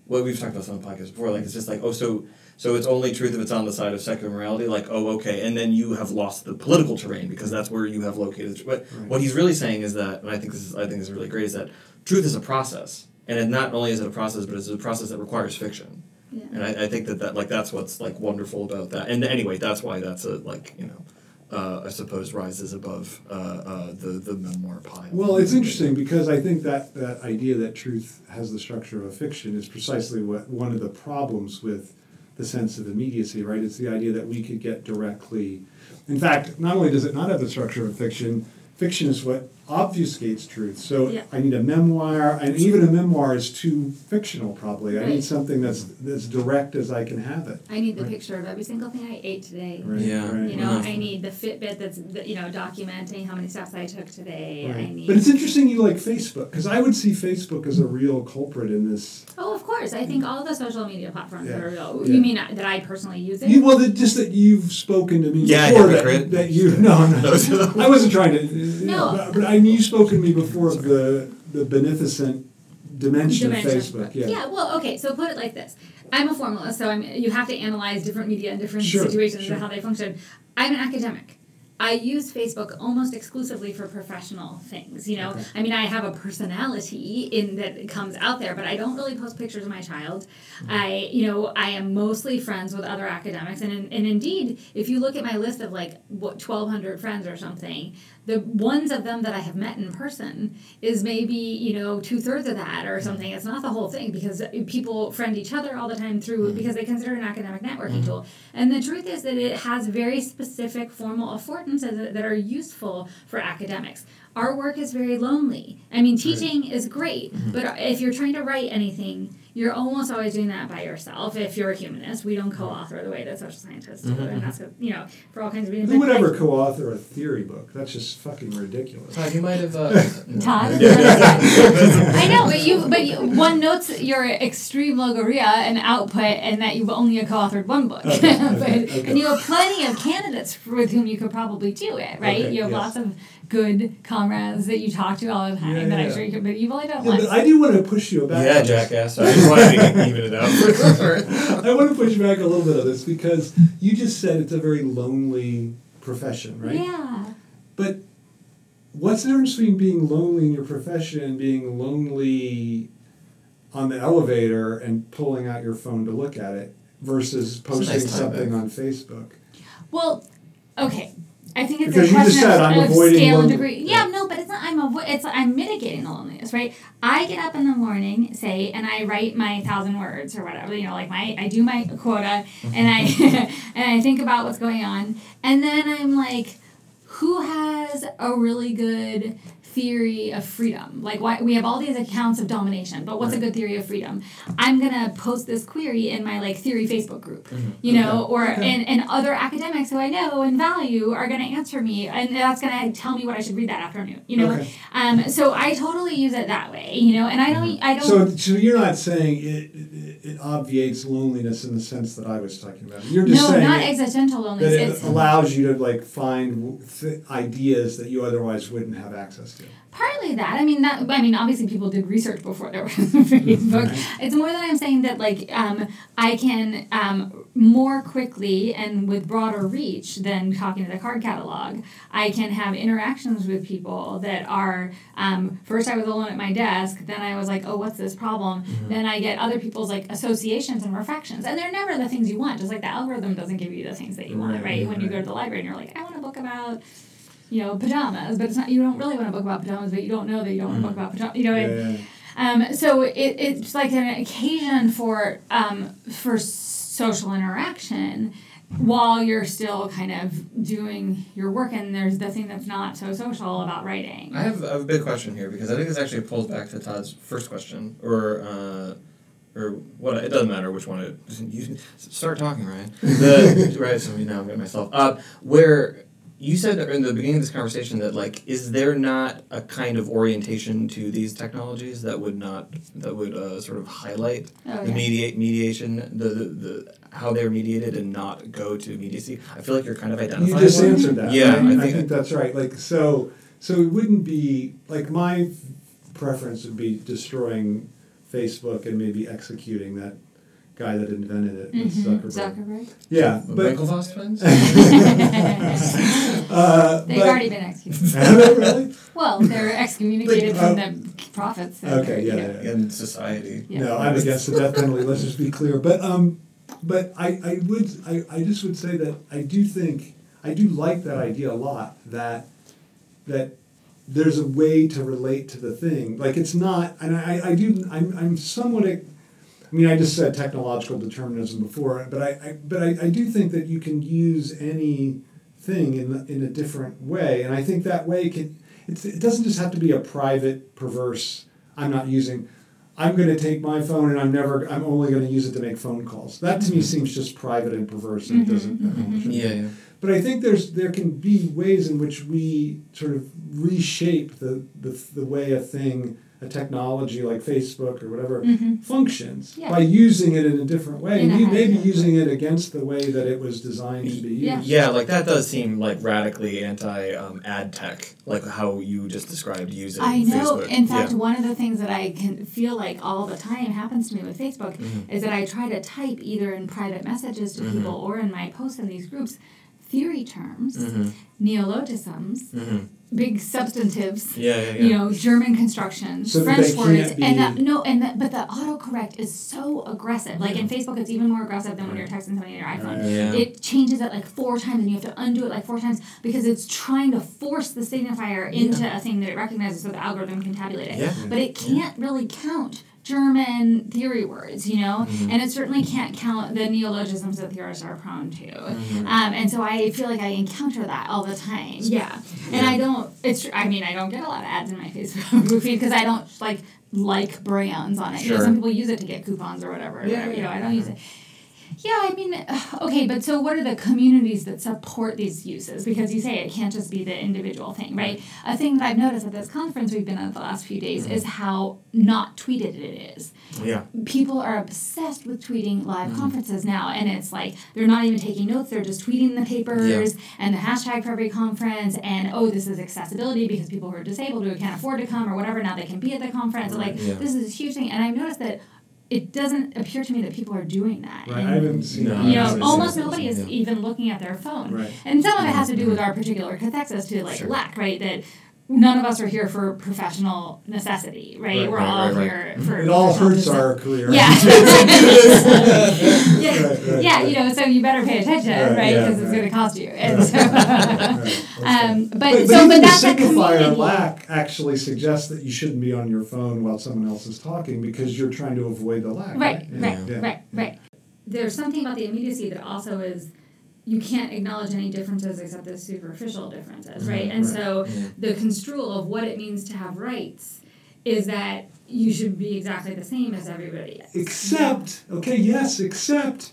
well we've talked about some on the podcast before like it's just like oh so so it's only truth if it's on the side of secular morality like oh okay and then you have lost the political terrain because that's where you have located but Right. what he's really saying is that and i think this is i think this is really great is that truth is a process and it not only is it a process but it's a process that requires fiction Yeah. and I, I think that, that like that's what's like wonderful about that and anyway that's why that's a like you know uh, I suppose rises above uh, uh, the the memoir pile. Well, it's interesting because I think that that idea that truth has the structure of a fiction is precisely what one of the problems with the sense of immediacy, right? It's the idea that we could get directly. In fact, not only does it not have the structure of fiction, fiction is what obfuscates truth. So Yeah. I need a memoir, and even a memoir is too fictional. Probably, I need something that's that's direct as I can have it. I need the Right. picture of every single thing I ate today. Right, Yeah. right, You know. I need the Fitbit that's that, you know documenting how many steps I took today. I right. need. But it's interesting you like Facebook because I would see Facebook as a real culprit in this. oh, of course. course. I think all the social media platforms Yeah. are real. Yeah. You mean uh, that I personally use it? You, well, that, just that you've spoken to me Yeah, before hypocrite. that, that you no no I wasn't trying to No. but, but I mean you've spoken to me before of the the beneficent dimension, Dimension. of Facebook yeah yeah, well, okay, so put it like this. I'm a formalist, so I'm you have to analyze different media and different Sure, situations sure. and how they function. I'm an academic. I use Facebook almost exclusively for professional things. You know, Okay. I mean, I have a personality in that comes out there, but I don't really post pictures of my child. Mm-hmm. I, you know, I am mostly friends with other academics, and and indeed, if you look at my list of like what twelve hundred friends or something, the ones of them that I have met in person is maybe you know two thirds of that or mm-hmm. something. It's not the whole thing because people friend each other all the time through mm-hmm. because they consider it an academic networking mm-hmm. tool. And the truth is that it has very specific formal affordances that that are useful for academics. Our work is very lonely. I mean, teaching is great, mm-hmm. but if you're trying to write anything, you're almost always doing that by yourself. If you're a humanist, we don't co-author the way that social scientists do, and that's what- you know for all kinds of reasons. who would But I- ever co-author a theory book that's just fucking ridiculous Todd, you might have. Uh, Todd? Yeah. I know, but you but you, one notes your extreme logorrhea and output, and that you've only co-authored one book. Okay, but, okay, okay. And you have plenty of candidates with whom you could probably do it, right? Okay, you have yes. lots of good comrades that you talk to all the time. Yeah, that I'm yeah. sure you could, but you've only done yeah, once. but I do want to push you back yeah, jackass. I just wanted to even it out. I want to push back a little bit on this because you just said it's a very lonely profession right Yeah. But what's the difference between being lonely in your profession and being lonely on the elevator and pulling out your phone to look at it versus posting nice something on Facebook? Well, okay. I think it's Because a question said of, I'm of avoiding scale and degree. Yeah, no, but it's not. I'm avo- It's I'm mitigating the loneliness, right? I get up in the morning, say, and I write my thousand words or whatever. You know, like my I do my quota, and I and I think about what's going on, and then I'm like, who has a really good theory of freedom? Like, why we have all these accounts of domination, but what's a good theory of freedom? I'm gonna post this query in my like theory Facebook group, Mm-hmm. you know, Okay. or Okay. and, and other academics who I know and value are gonna answer me, and that's gonna tell me what I should read that afternoon, you know. Okay. Um, so I totally use it that way, you know, and I don't, I don't. So, so you're not saying it, it, it obviates loneliness in the sense that I was talking about. You're just no, saying not it- existential that loneliness. it It's allows you to like find th- ideas that you otherwise wouldn't have access to. Partly that. I mean, that. I mean, obviously, people did research before there was Facebook. It's more that I'm saying that like um, I can um, more quickly and with broader reach than talking to the card catalog. I can have interactions with people that are um, first I was alone at my desk, then I was like, oh, what's this problem? Then I get other people's like associations and reflections, and they're never the things you want. Just like the algorithm doesn't give you the things that you want, Right, right? When you go to the library and you're like, I want a book about you know, pajamas, but it's not. You don't really want a book about pajamas, but you don't know that you don't want a book about pajamas. You know, and, Yeah. um, so it, it's like an occasion for um, for social interaction while you're still kind of doing your work, and there's the thing that's not so social about writing. I have, I have a big question here because I think this actually pulls back to Todd's first question, or uh, or what? It doesn't matter which one it. You start talking, Ryan. The right. So now I'm getting myself up. Where you said in the beginning of this conversation that like, is there not a kind of orientation to these technologies that would not that would uh, sort of highlight Oh, the yeah. mediate mediation the, the the how they're mediated and not go to immediacy? I feel like you're kind of identifying You identifying. just one. answered that. Yeah, right? I I think- think, that's right. Like so, so it wouldn't be like my preference would be destroying Facebook and maybe executing that guy that invented it, with Mhm, Zuckerberg. Zuckerberg. Yeah, The but Winklevoss twins. uh, They've but, already been executed. Really? Well, they're excommunicated But, from uh, the prophets. that Okay, they're, yeah, yeah. in society. Yeah. No, I'm against the death penalty. Let's just be clear. But um, but I, I would I, I just would say that I do think I do like that idea a lot. That that there's a way to relate to the thing. Like it's not, and I, I do I'm I'm somewhat. I mean, I just said technological determinism before, but I, I but I, I do think that you can use any thing in the, in a different way, and I think that way can. It's, it doesn't just have to be a private, perverse. I'm not using. I'm going to take my phone and I'm never. I'm only going to use it to make phone calls. That to me mm-hmm. seems just private and perverse, and it mm-hmm, doesn't. shouldn't mm-hmm. Yeah, yeah. but I think there's there can be ways in which we sort of reshape the the, the way a thing a technology like Facebook or whatever Mhm. functions Yeah. by using it in a different way, In you may be using it against the way that it was designed to be used. Yeah. Yeah, like that does seem like radically anti um, ad tech, like how you just described using I know. Facebook. In fact, yeah. one of the things that I can feel like all the time happens to me with Facebook Mhm. is that I try to type either in private messages to Mhm. people or in my posts in these groups theory terms, Mhm. neologisms, Mhm. Big substantives. Yeah, yeah, yeah. You know, German constructions, So French words, can't and uh, that, no, and that, but the autocorrect is so aggressive. Like in Facebook, it's even more aggressive than when you're texting somebody on your iPhone. Right. Yeah. It changes it like four times, and you have to undo it like four times because it's trying to force the signifier into a thing that it recognizes, so the algorithm can tabulate it. Yeah. But it can't really count German theory words, you know, Mm-hmm. and it certainly can't count the neologisms that theorists are prone to. Mm-hmm. Um, and so I feel like I encounter that all the time. Yeah, and I don't. It's. I mean, I don't get a lot of ads in my Facebook feed because I don't like like brands on it. You know, Sure. some people use it to get coupons or whatever. Yeah, whatever, You know, yeah. I don't use it. Yeah, I mean, okay, but so what are the communities that support these uses? Because you say it can't just be the individual thing, right? A thing that I've noticed at this conference we've been at the last few days mm-hmm. is how not tweeted it is. yeah. People are obsessed with tweeting live mm-hmm. conferences now, and it's like they're not even taking notes, they're just tweeting the papers and the hashtag for every conference, and oh, this is accessibility because people who are disabled who can't afford to come or whatever, now they can be at the conference. Like, Yeah. this is a huge thing, and I've noticed that it doesn't appear to me that people are doing that. Right, And- I haven't seen. No, that. you know, haven't almost seen nobody is Yeah. even looking at their phone. Right. And some of it has to do with our particular cathexis to like Sure. lack, right? That none of us are here for professional necessity, right? Right, We're right, all right, right. here for It all hurts necessity. our career. Yeah. yeah. Right, right, yeah, right. you know, so you better pay attention, Right, right? yeah, Because it's going to cost you. And so, Right, okay. um, but, But, but so, but the that's a signifier community. lack actually suggests that you shouldn't be on your phone while someone else is talking because you're trying to avoid the lack. Right, Yeah, right, yeah. right, right. There's something about the immediacy that also is you can't acknowledge any differences except the superficial differences, right? And Right. so Yeah. the construal of what it means to have rights is that you should be exactly the same as everybody else. Except, okay, yes, except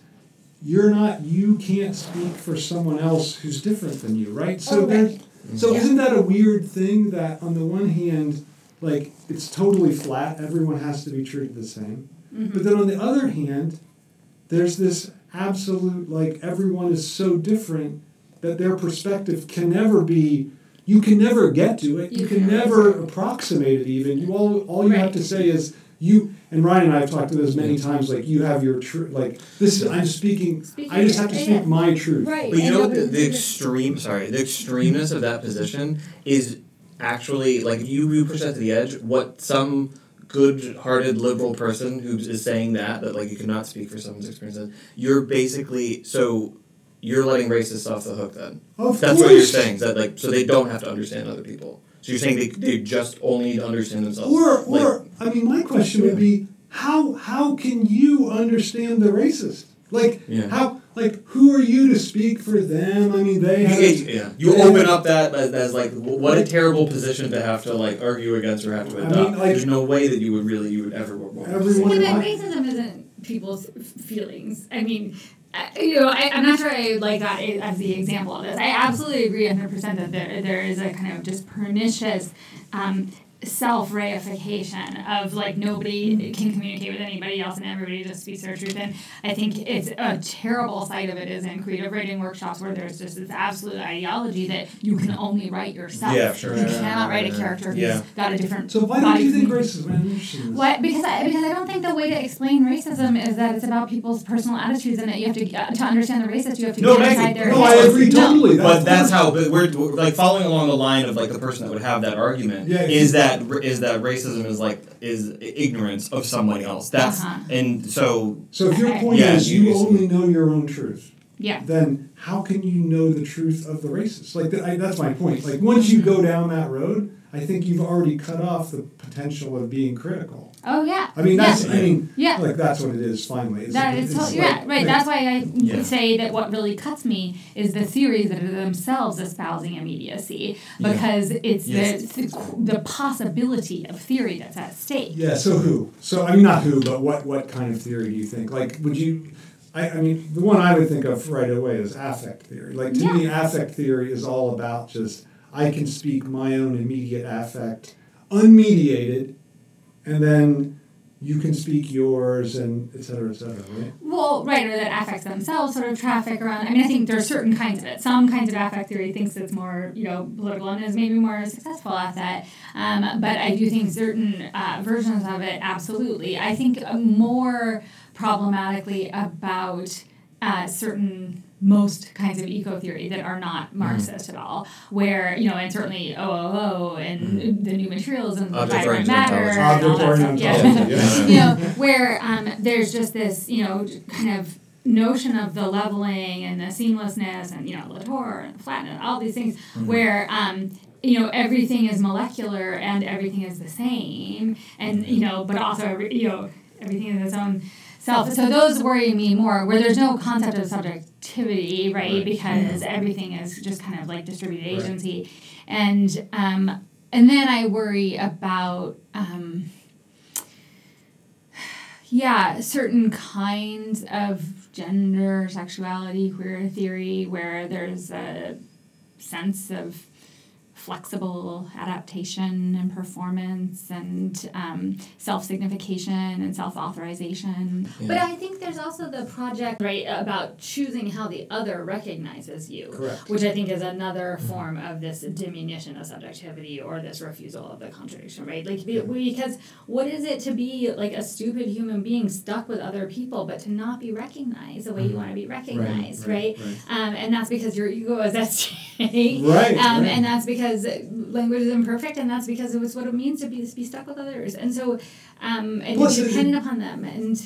you're not. You can't speak for someone else who's different than you, right? So Oh, right. there's. So Yeah. isn't that a weird thing that on the one hand, like it's totally flat. Everyone has to be treated the same. Mm-hmm. But then on the other hand, there's this absolute like everyone is so different that their perspective can never be you can never get to it. You, You can can never never. approximate it even. You all all you have to say is you and Ryan and I have talked to this many times like you have your truth like this is I'm speaking Speaking I just have to your- speak yeah. my truth. Right. But you and know what the, the extreme sorry, the extremeness of that position is actually like if you, you push that to the edge, what some good hearted liberal person who is saying that, that like you cannot speak for someone's experiences, you're basically so you're letting racists off the hook then. Of That's course. what you're saying. That like so they don't have to understand other people. So you're saying they, they just only need to understand themselves. Or Like, or I mean my question would be how how can you understand the racist? Like Yeah. how like who are you to speak for them? I mean they have yeah, you they open have- up that as, as like what a terrible position to have to like argue against or have to adopt. I mean, like- There's no way that you would really you would ever want to Everyone- say Yeah, but racism isn't people's feelings. I mean, I, you know, I, I'm not sure I like that as the example of this. I absolutely agree 100% that there, there is a kind of just pernicious um, self reification of like nobody can communicate with anybody else and everybody just speaks their truth. And I think it's a terrible side of it is in creative writing workshops where there's just this absolute ideology that you can only write yourself. Yeah, sure. You Yeah, cannot write a yeah, character who's yeah. got a different So why don't you think racism? I'm interested in this. What? Because I because I don't think the way to explain racism is that it's about people's personal attitudes and that you have to uh, to understand the racist you have to No, get inside their No, I head. agree No. totally. But that's how. But we're, we're like following along the line of like the person that would have that argument Yeah, is yeah. That is that racism is like is ignorance of someone else. That's Uh-huh. and so So if your point Yeah, is you- you you- only know your own truth, Yeah. then how can you know the truth of the racist? Like that, I, that's my point. Like once you go down that road, I think you've already cut off the potential of being critical. Oh yeah. I mean, that's yeah. I mean, Yeah. like that's what it is. Finally, It's- That is it's totally like- yeah, right. like- That's why I Yeah. say that what really cuts me is the theories that are themselves espousing immediacy Yeah. because it's Yes. the, the the possibility of theory that's at stake. Yeah. So who? So I mean, not who, but what? What kind of theory do you think? Like, would you? I, I mean, the one I would think of right away is affect theory. Like to me, affect theory is all about just I can speak my own immediate affect, unmediated, and then you can speak yours and et cetera, et cetera, right? Well, right, or that affects themselves sort of traffic around. I mean, I think there's certain kinds of it. Some kinds of affect theory thinks it's more, you know, political and is maybe more successful at that. Um, but I do think certain uh, versions of it, absolutely. I think more problematically about uh, certain most kinds of eco theory that are not Marxist at all, where, you know, and certainly OOO and the new materials and the vibrant matter and all that stuff. Yeah. yeah. you know, where um, there's just this, you know, kind of notion of the leveling and the seamlessness and, you know, Latour and flatness, all these things, where, um, you know, everything is molecular and everything is the same, and, you know, but also, every, you know, everything is its own self. So those worry me more, where there's no concept of subjectivity, right? Right. Because everything is just kind of like distributed agency, and um, and then I worry about um, yeah, certain kinds of gender, sexuality, queer theory, where there's a sense of flexible adaptation and performance and um, self signification and self authorization. But I think there's also the project, right, about choosing how the other recognizes you. Correct. Which I think is another form of this diminution of subjectivity or this refusal of the contradiction, right? Like, be- because what is it to be like a stupid human being stuck with other people, but to not be recognized the way you want to be recognized, right? right, Um, and that's because your ego is at stake. Right, Um, right. And that's because language is imperfect, and that's because it was what it means to be be stuck with others, and so um, and Plus to it- be dependent upon them, and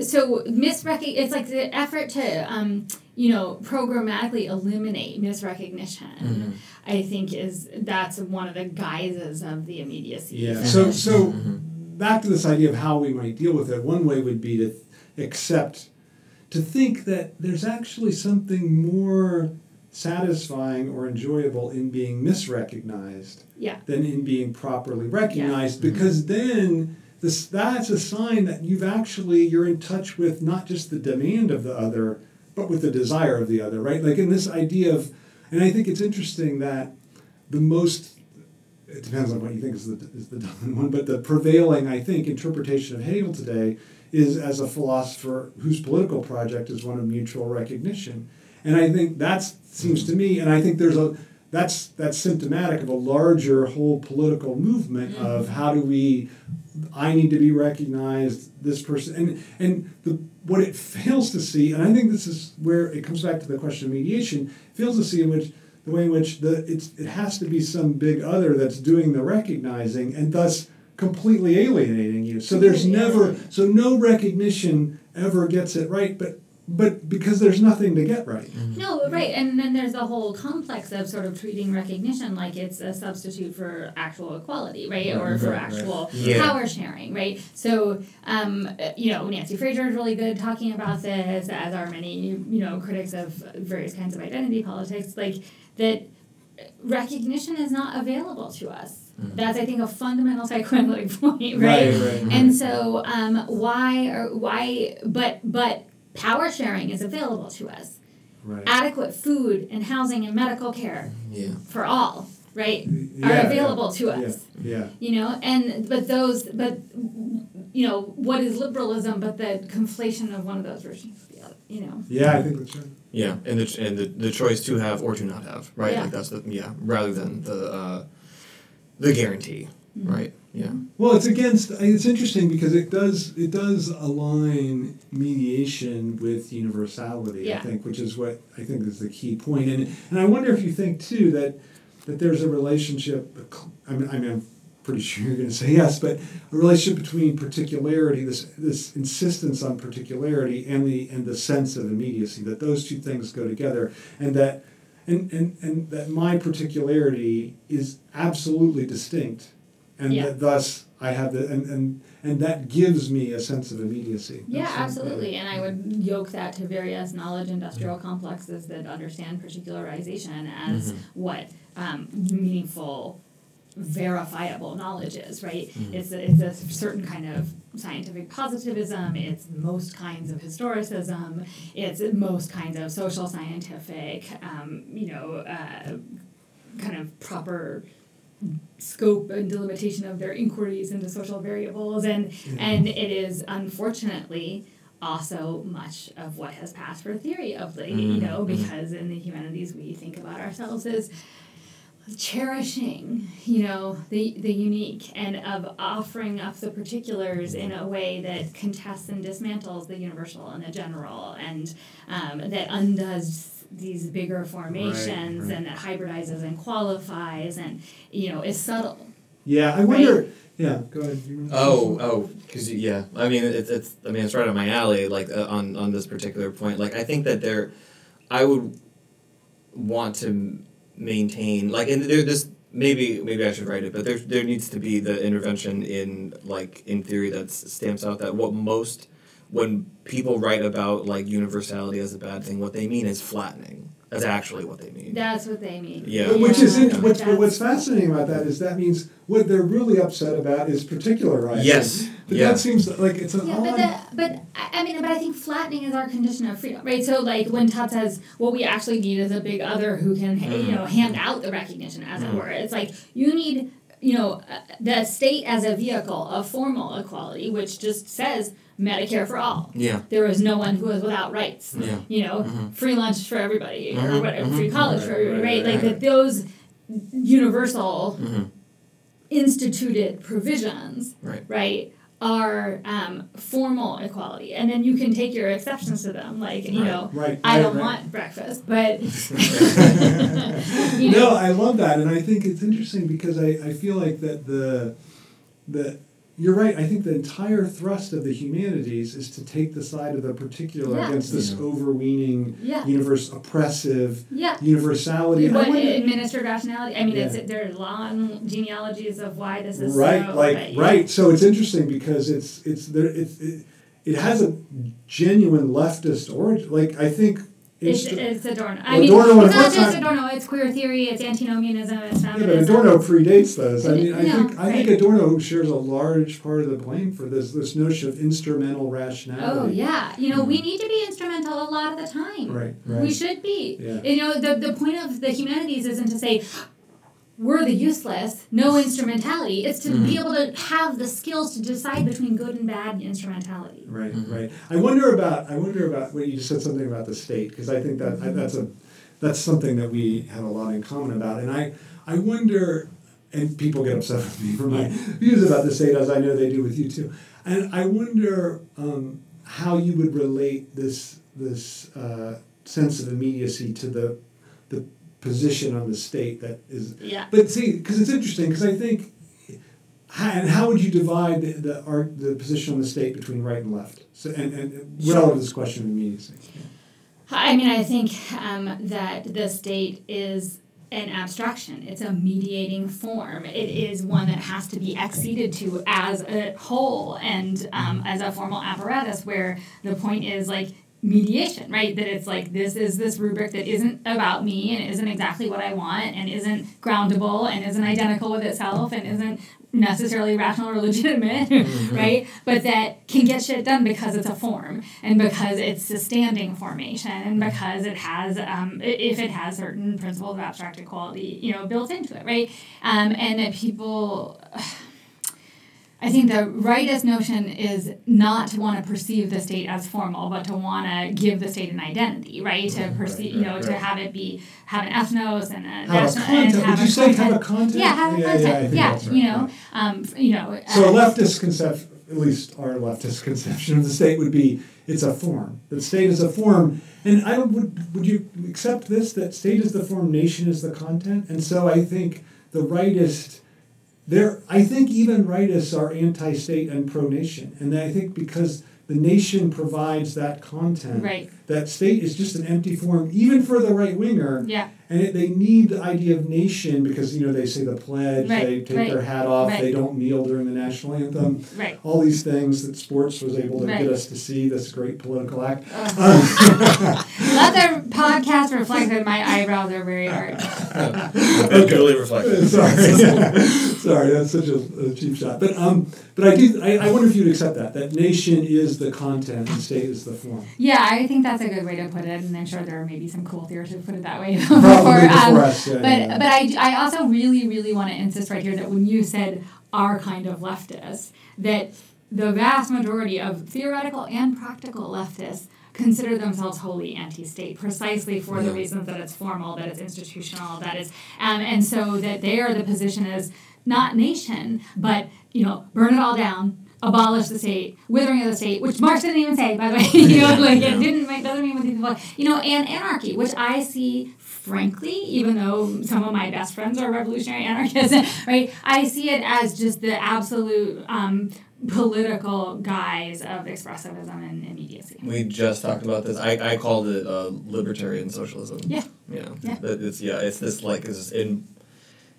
so misrecognition. It's like the effort to um, you know programmatically eliminate misrecognition. Mm-hmm. I think is that's one of the guises of the immediacy. Yeah. So so back to this idea of how we might deal with it. One way would be to accept, to think that there's actually something more satisfying or enjoyable in being misrecognized yeah. than in being properly recognized because then this that's a sign that you've actually you're in touch with not just the demand of the other but with the desire of the other right? Like in this idea of and i think it's interesting that the most it depends on what you think is the, is the dominant one but the prevailing i think interpretation of hegel today is as a philosopher whose political project is one of mutual recognition and i think that seems to me and i think there's a that's that's symptomatic of a larger whole political movement mm-hmm. of how do we I need to be recognized this person and and the what it fails to see and I think this is where it comes back to the question of mediation fails to see in which the way in which the it's it has to be some big other that's doing the recognizing and thus completely alienating you. So there's never so no recognition ever gets it right but but because there's nothing to get right No, right, and then there's the whole complex of sort of treating recognition like it's a substitute for actual equality, right, or for right, right. actual Yeah. power sharing, right. So, um, you know, Nancy Fraser is really good talking about this, as are many, you know, critics of various kinds of identity politics, like that. Recognition is not available to us. That's, I think, a fundamental psychoanalytic point, right? right, right. And so, um, why or why? But but power sharing is available to us right adequate food and housing and medical care Yeah. for all right Yeah, are available to us yeah you know and but those but you know what is liberalism but the conflation of one of those versus the other you know yeah I think that's right Yeah, and the and the, the choice to have or to not have, right? Yeah. Like that's the yeah, rather than the uh, the guarantee. Mm-hmm. right? Yeah. Well, it's against. It's interesting because it does it does align mediation with universality. Yeah. I think, which is what I think is the key point. And and I wonder if you think too that that there's a relationship. I mean, I mean, I'm pretty sure you're going to say yes, but a relationship between particularity, this this insistence on particularity, and the and the sense of immediacy. That those two things go together, and that. And, and, and that my particularity is absolutely distinct and Yeah. that thus I have the and, and and that gives me a sense of immediacy. yeah That's- absolutely. And i would yoke that to various knowledge industrial complexes that understand particularization as what um, meaningful verifiable knowledge is right? It's a, it's a certain kind of scientific positivism it's most kinds of historicism it's most kinds of social scientific um, you know uh, kind of proper scope and delimitation of their inquiries into social variables and mm-hmm. and it is unfortunately also much of what has passed for theory of the you mm-hmm. know mm-hmm. because in the humanities we think about ourselves as cherishing you know the the unique and of offering up the particulars in a way that contests and dismantles the universal and the general and um, that undoes these bigger formations right. and that hybridizes and qualifies and you know is subtle Yeah, I wonder. Yeah, go ahead. Oh, oh, because yeah, I mean it's it's I mean it's right on my alley. Like uh, on on this particular point, like I think that there, I would want to maintain like and there this maybe maybe I should write it, but there there needs to be the intervention in like in theory that stamps out that what most when people write about like universality as a bad thing, what they mean is flattening. That's actually what they mean. that's what they mean Yeah. But Which is Yeah. int- what's, what's fascinating about that is that means what they're really upset about is particularizing. Yes. But Yeah. that seems like it's an Yeah, odd. but the, but I I mean, but I think flattening is our condition of freedom, right? So like when Todd says what we actually need is a big other who can you mm. know hand out the recognition, as it mm. were. It's like you need you know uh, the state as a vehicle of formal equality, which just says Medicare for all. Yeah. There is no one who is without rights. Yeah. You know, free lunch for everybody or Mhm, whatever, mhm. free college for everybody, Right, right? right, Like right. that those universal Mhm. instituted provisions Right. right are um, formal equality and then you can take your exceptions to them like you Right, know right, i right, don't right. want breakfast but you no, I love that, and I think it's interesting because I, I feel like that the the you're right. I think the entire thrust of the humanities is to take the side of the particular Yeah. against this Yeah. overweening Yeah. universe oppressive yeah universality. And I what wonder- administered rationality i mean Yeah. it's there are long genealogies of why this is right so like but yeah. right so it's interesting because it's it's there it's it, it has a genuine leftist origin like i think it's, it's Adorno. I mean, Adorno it's not just time- Adorno. It's queer theory. It's antinomianism. It's yeah, but feminism. Adorno predates those. I mean, I No, think I think right. Adorno shares a large part of the blame for this this notion of instrumental rationality. Oh yeah, you know we mm. need to be instrumental a lot of the time. Right, right. We should be. Yeah. You know, the, the point of the humanities isn't to say we're the useless, no instrumentality. It's to be able to have the skills to decide between good and bad instrumentality. Right, right. I wonder about I wonder about what you just said something about the state because I think that I, that's a that's something that we have a lot in common about, and I I wonder, and people get upset with me for my views about the state as I know they do with you too, and I wonder um, how you would relate this this uh, sense of immediacy to the the position on the state that is Yeah. but see, because it's interesting, because I think, how, and how would you divide the the, art, the position on the state between right and left? So, and, and to this question of immediacy. I mean, I think um, that the state is an abstraction. It's a mediating form. It is one that has to be acceded to as a whole and um, as a formal apparatus where the point is like mediation, right? That it's like this is this rubric that isn't about me and isn't exactly what I want and isn't groundable and isn't identical with itself and isn't necessarily rational or legitimate, right? But that can get shit done because it's a form and because it's a standing formation and because it has, um, if it has certain principles of abstract equality, you know, built into it, right? Um, and that people. I think the rightist notion is not to want to perceive the state as formal, but to want to give the state an identity, right? To perceive, you know, to have it be have an ethnos and a Have a national content. and have Would you a say have content. a content? Yeah, have a Yeah, yeah, content. think Yeah, that's you know, right. um, you know. So uh, a leftist conception, at least our leftist conception of the state would be it's a form. The state is a form, and I would would you accept this that state is the form, nation is the content, and so I think the rightist. There, I think even rightists are anti-state and pro-nation, and I think because the nation provides that content, Right. that state is just an empty form, even for the right winger. Yeah. And it, they need the idea of nation because you know they say the pledge, Right, they take right, their hat off, right. they don't kneel during the national anthem. Right. All these things that sports was able to Right. get us to see this great political act. Let the podcast reflect that my eyebrows are very hard. Totally reflective. Sorry. Sorry, that's such a, a cheap shot. But um, but I do. I, I wonder if you'd accept that that nation is the content and state is the form. Yeah, I think that's a good way to put it, and I'm sure there are maybe some cool theorists who put it that way Probably before. before um, us. Yeah, but yeah. but I, I also really really want to insist right here that when you said our kind of leftists, that the vast majority of theoretical and practical leftists consider themselves wholly anti-state precisely for the reasons that it's formal that it's institutional that is um, and so that they are the position as not nation but you know burn it all down abolish the state withering of the state which marx didn't even say by the way you know like Yeah. it didn't it doesn't mean what these people you know and anarchy which i see frankly even though some of my best friends are revolutionary anarchists right i see it as just the absolute um, political guise of expressivism and immediacy We just talked about this. I, I called it uh, libertarian socialism. Yeah. Yeah. Yeah. That It's yeah. It's this like is in.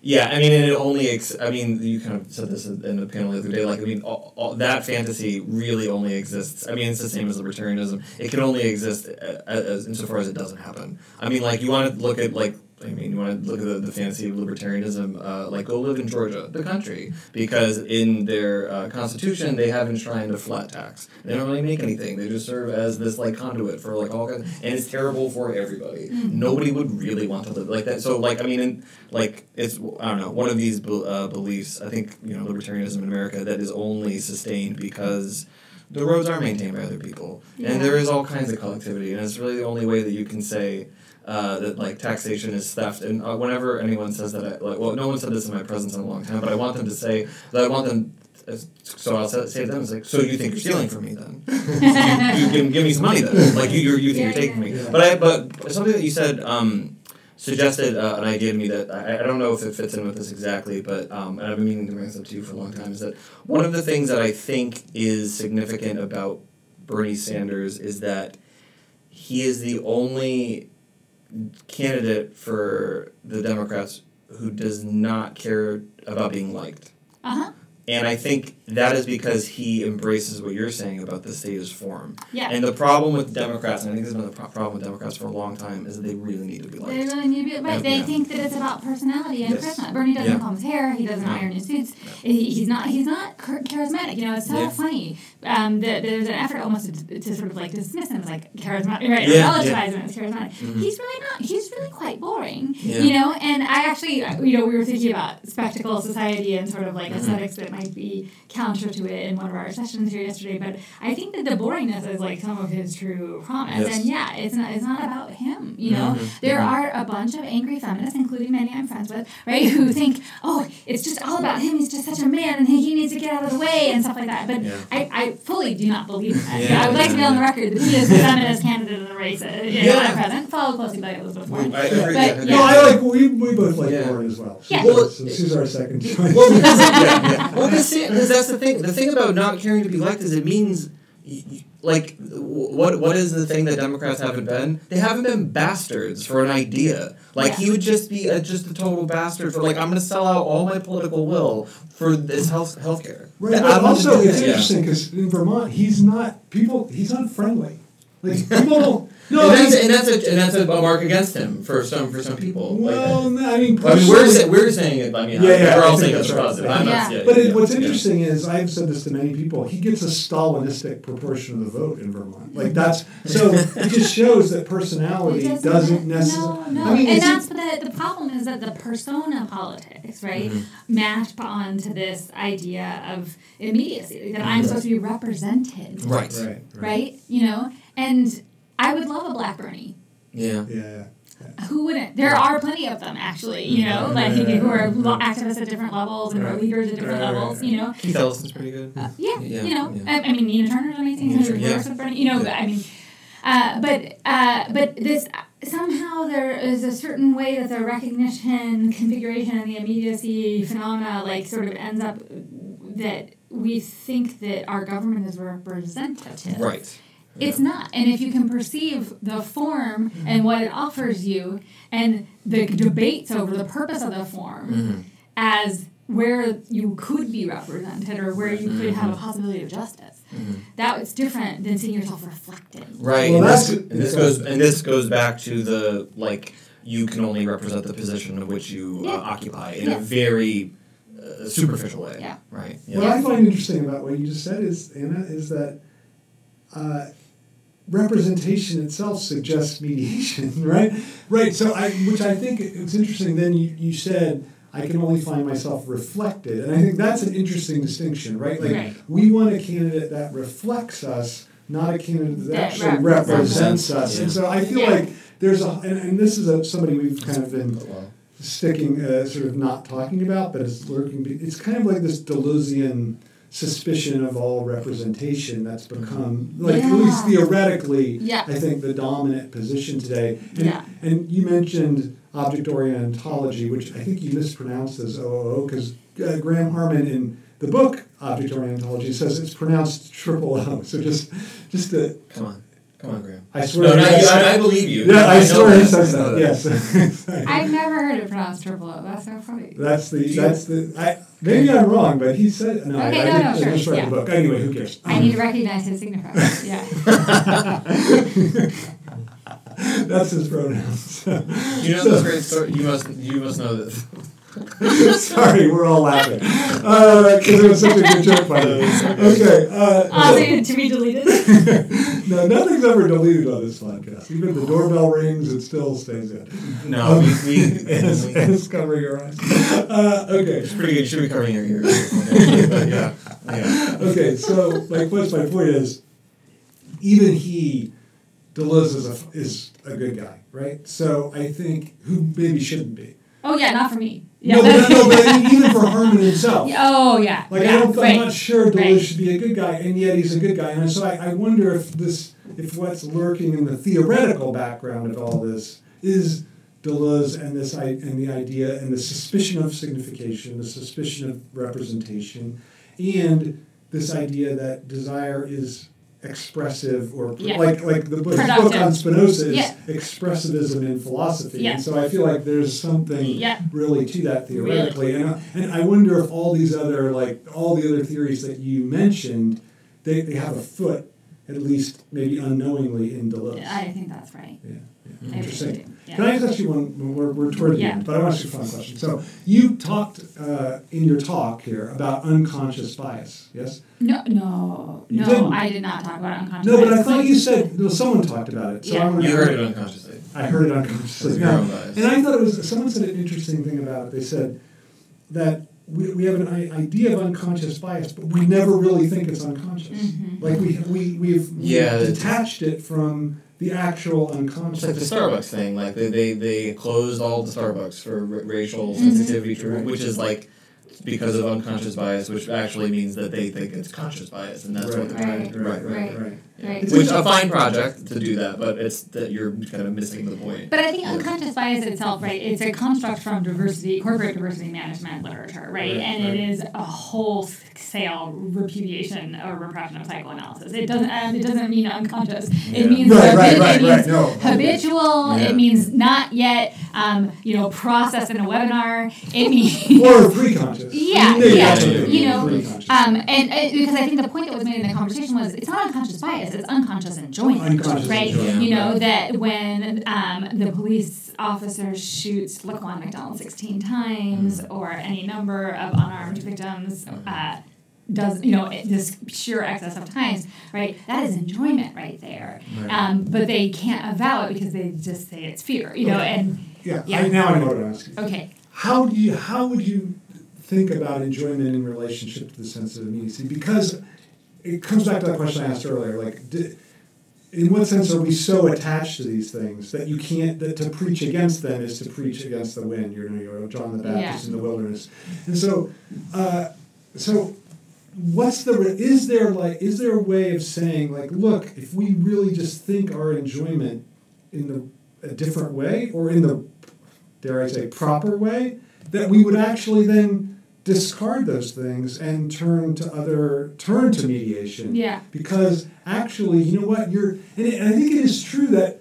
Yeah, I mean, it only. Ex- I mean, you kind of said this in the panel the other day. Like, I mean, all, all, that fantasy really only exists. I mean, it's the same as libertarianism. It can only exist a- a- as insofar as it doesn't happen. I mean, like, you want to look at like. I mean, you want to look at the, the fantasy of libertarianism, uh, like go live in Georgia, the country, because in their uh, constitution they have enshrined a flat tax. They don't really make anything. They just serve as this like conduit for like all kinds, and it's terrible for everybody. Nobody would really want to live like that. So like I mean, in, like it's I don't know one of these be- uh, beliefs. I think you know libertarianism in America that is only sustained because the roads are maintained by other people, Yeah. and there is all kinds of collectivity, and it's really the only way that you can say. Uh, that like taxation is theft, and uh, whenever anyone says that, I, like, well, no one said this in my presence in a long time, but I want them to say that I want them. uh, So I'll say, say to them, it's like, so you think you're stealing from me then? you, you give, give me some money then, like you you're, you think Yeah, you're taking yeah. me. But I but something that you said um, suggested uh, an idea to me that I, I don't know if it fits in with this exactly, but um, and I've been meaning to bring this up to you for a long time is that one of the things that I think is significant about Bernie Sanders is that he is the only candidate for the Democrats who does not care about being liked. uh-huh And I think that is because he embraces what you're saying about the state as form. yeah And the problem with Democrats, and I think this has been the pro- problem with Democrats for a long time, is that they really need to be They liked. really need to be, right. They Yeah. think that it's about personality and Yes. charisma. Bernie doesn't Yeah. comb his hair. He doesn't No. iron his suits. He, he's not. He's not charismatic. You know, it's so Yeah. funny. Um, there's an effort almost to, to sort of like dismiss him as like charismatic, right? Yeah, relativize yeah. him as charismatic. Mhm. He's really not. He's really quite boring. Yeah. You know, and I actually, you know, we were thinking about spectacle society and sort of like Mhm. aesthetics that might be counter to it in one of our sessions here yesterday. But I think that the boringness is like some of his true promise. Yes. And yeah, it's not. It's not about him. You know, Mhm. there Mhm. are a bunch of angry feminists, including many I'm friends with, right, who think, oh, it's just all about him. He's just such a man, and he, needs to get out of the way and stuff like that. But. I, I fully do not believe that. Yeah. I would like to be on the record that he is the feminist candidate in the race. Uh, you know, Yeah. at present, followed closely by Elizabeth Warren. I agree. But, yeah, No. I like we, we both like Yeah. Warren as well. Yeah. She's, Well, our, so she's our second choice. well, because, yeah, yeah. well, because, that's the thing. The thing about not caring to be liked is it means, y- y- like, what what is the thing that Democrats haven't been? They haven't been bastards for an idea. Like Yeah. he would just be a, just a total bastard for like I'm going to sell out all my political will for this health healthcare. Right, I'm but also it's interesting because in Vermont, he's not people. He's unfriendly. Like people don't. No, and that's and that's a and that's a mark against him for some for some people. Like, well, no, I mean, I mean, we're, personally- sa- we're saying it. I mean, Yeah, yeah, we're all saying it's that's right. positive. I'm not, Yeah. yeah, But it, yeah, what's yeah. interesting is I've said this to many people. He gets a Stalinistic proportion of the vote in Vermont. Like that's so. it just shows that personality It doesn't necessarily. No, no. I mean, and it's- that's the, the problem is that the persona politics, right, Mhm. match onto this idea of immediacy that I'm supposed to be represented, Right. Right. right, right? You know, and I would love a Black Bernie. Yeah. Yeah. Who wouldn't? There are plenty of them, actually. You know, like who are lo- activists at different levels and who are Right. leaders at different Right, right, levels. right. You know, Keith Ellison's pretty good. Uh, yeah, Yeah, you know, yeah. I, I mean, Nina Turner's amazing. Nina who Turner, yeah. Bernie, you know, Yeah. but I mean, uh, but uh, but this somehow there is a certain way that the recognition, configuration, and the immediacy phenomena like sort of ends up that we think that our government is representative. Right. It's not. And if you can perceive the form and what it offers you and the debates over the purpose of the form Mhm. as where you could be represented or where you could have a possibility of justice, Mhm. that was different than seeing yourself reflected. Right. Well, and, this, that's- and this goes and this goes back to the like you can only represent the position of which you Yeah. uh, occupy in a very a superficial way. Yeah. Right. What I find interesting about what you just said is Anna is that uh, representation itself suggests mediation, right? Right. So I, which I think it's interesting. Then you, you said I can only find myself reflected, and I think that's an interesting distinction, right? Like Right. we want a candidate that reflects us, not a candidate that, That actually represents represents us. us. And so I feel Yeah. like there's a, and, and this is a, somebody we've kind of been sticking, uh, sort of not talking about, but it's lurking. be- It's kind of like this Deleuzian suspicion of all representation that's become, like at least theoretically, Yeah. I think the dominant position today. And, Yeah. and you mentioned object-oriented ontology, which I think you mispronounced as OOO, because uh, Graham Harman in the book Object-Oriented Ontology says it's pronounced triple O. So just, just to, Come on. Come on, Graham. I swear. No, no, you, I, I believe you. yeah, I, know swear he that. says I know that. Yes. I've never heard it pronounced triple O. That's so funny. That's the that's the I maybe I'm wrong, but he said no. I, Okay, I no, didn't, no, I sure, just read yeah. the book. Anyway, who cares? I need to recognize his signifier. Yeah. That's his pronouns. You know this great story. You must. You must know this. Sorry, we're all laughing because it was such a good joke by the way. Okay. Uh, Aussie to be deleted. no, nothing's ever deleted on this podcast. Even if the doorbell rings, it still stays in. No, we. we, And it's, we it's covering your eyes. Uh, okay. it's pretty good. You should be covering your ears. Yeah. Yeah. Okay, so like, what's my point is, even he, Deleuze is a is a good guy, right? So I think who maybe shouldn't be. Oh yeah, not for me. Yeah. No, but, no, but even for Herman himself. Oh yeah. Like yeah, I don't, right. I'm not sure Deleuze right. should be a good guy, and yet he's a good guy. And so I, I wonder if this, if what's lurking in the theoretical background of all this is Deleuze and this I, and the idea and the suspicion of signification, the suspicion of representation, and this idea that desire is expressive or Yeah. like like the book, book on Spinoza is Yeah. expressivism in philosophy. Yeah. And so I feel like there's something really to that theoretically. And, I, and I wonder if all these other, like, all the other theories that you mentioned, they, they have a foot, at least maybe unknowingly, in Deleuze. I think that's right. yeah, yeah. Interesting. Really do. Yeah. Can I ask you one? We're, we're toward the Yeah. end, but I want to ask you a fun question. So you talked uh, in your talk here about unconscious bias, yes? No, no, You no. didn't. I did not talk about unconscious. No, but I thought you said no, someone talked about it. So Yeah. I'm gonna, You heard it unconsciously. I heard it unconsciously. It's your No. own bias. And I thought it was someone said an interesting thing about it. They said that we, we have an idea of unconscious bias, but we never really think it's unconscious. Mhm. Like we we we've, we've Yeah, detached it from the actual unconscious. It's like the Starbucks thing. Like they, they, they closed all the Starbucks for r- racial mm-hmm. sensitivity, to, which is like because of unconscious bias, which actually means that they think it's conscious bias, and that's what they're trying to Right, right, right, right. right. Yeah. Right. Which a fine project to do that, but it's that you're kind of missing the point. But I think unconscious bias itself, right, it's a construct from diversity, corporate diversity management literature, right? Right, and right. it is a wholesale repudiation or repression of psychoanalysis. It doesn't um, it doesn't mean unconscious. Yeah. It means Right, right, right, it means right, no. habitual. Yeah. It means not yet um, you know, processed in a webinar. It means Or pre-conscious. Yeah, yeah, it you know, um, and because I think the point that was made in the conversation was it's not unconscious bias, it's unconscious enjoyment, Unconscious right? enjoyment, You know that when um, the police officer shoots Laquan McDonald sixteen times, Mm-hmm. or any number of unarmed victims. Uh, does you know this sheer excess of times right that is enjoyment right there Right. um, but they can't avow it because they just say it's fear you know and yeah, yeah. I, now I know what I'm asking. okay How do you how would you think about enjoyment in relationship to the sense of immediacy? Because it comes back to that question I asked earlier. Like, di- in what sense are we so attached to these things that you can't that to preach against them is to preach against the wind? You know, you're John the Baptist Yeah. in the wilderness, and so uh, so. What's the is there like is there a way of saying like look if we really just think our enjoyment in the a different way or in the dare I say, proper way, that we would actually then discard those things and turn to other, turn to mediation. yeah Because actually, you know what, you're, and, I think it is true that,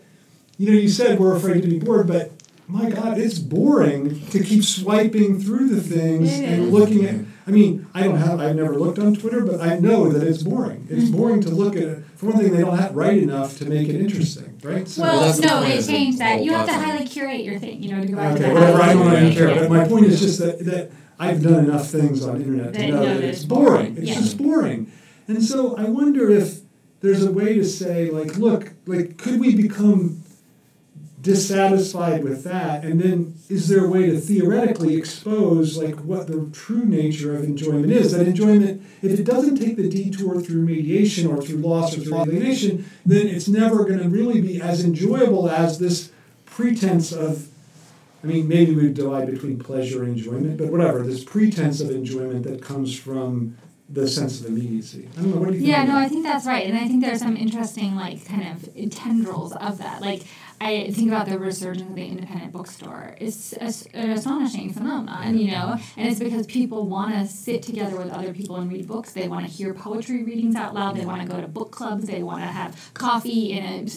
you know, you said we're afraid to be bored, but my God, it's boring to keep swiping through the things and looking at. I mean, I don't have, I've never looked on Twitter, but I know that it's boring. It's Mm-hmm. boring to look at it. For one thing, they don't have write enough to make it interesting, right? So- Well, that's the no, point they of changed that. You have to highly curate your thing, you know, to go back to Okay, the whatever. I don't highly even curated, care. yeah. But my point is just that that I've done enough things on internet to know know that that it's it's boring. boring. It's Yeah. just boring. And so I wonder if there's a way to say, like, look, like, could we become dissatisfied with that? And then is there a way to theoretically expose, like, what the true nature of enjoyment is? That enjoyment, if it doesn't take the detour through mediation or through loss or through alienation, then it's never going to really be as enjoyable as this pretense of I mean, maybe we divide between pleasure and enjoyment, but whatever, this pretense of enjoyment that comes from the sense of immediacy. I don't know, what do you think? Yeah, no? I think that's right, and I think there's some interesting like kind of tendrils of that. Like I think about the resurgence of the independent bookstore. It's an astonishing phenomenon, you know, and it's because people want to sit together with other people and read books. They want to hear poetry readings out loud. They want to go to book clubs. They want to have coffee and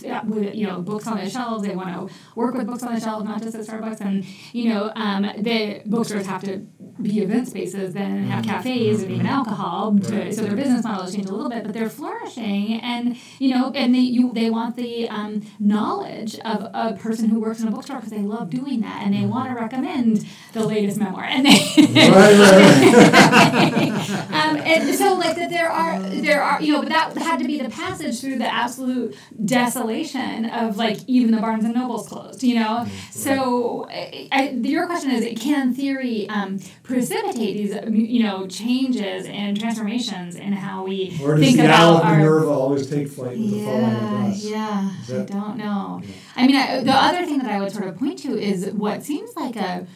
you know books on the shelves. They want to work with books on the shelves, not just at Starbucks. And you know, um, the bookstores have to be event spaces, then have cafes and even alcohol. To, so their business model has changed a little bit, but they're flourishing, and you know, and they you they want the um, knowledge of a person who works in a bookstore because they love doing that, and they want to recommend the latest memoir, and they. Right, right, right. um, and so like that there are there are you know but that had to be the passage through the absolute desolation of like even the Barnes and Nobles closed you know so I, I, your question is can theory um, precipitate these you know changes and transformations in how we Or does think the about owl of our Minerva always take flight with the falling of yeah, dusk? yeah. Is I don't know. I mean, I, the other thing that I would sort of point to is what seems like a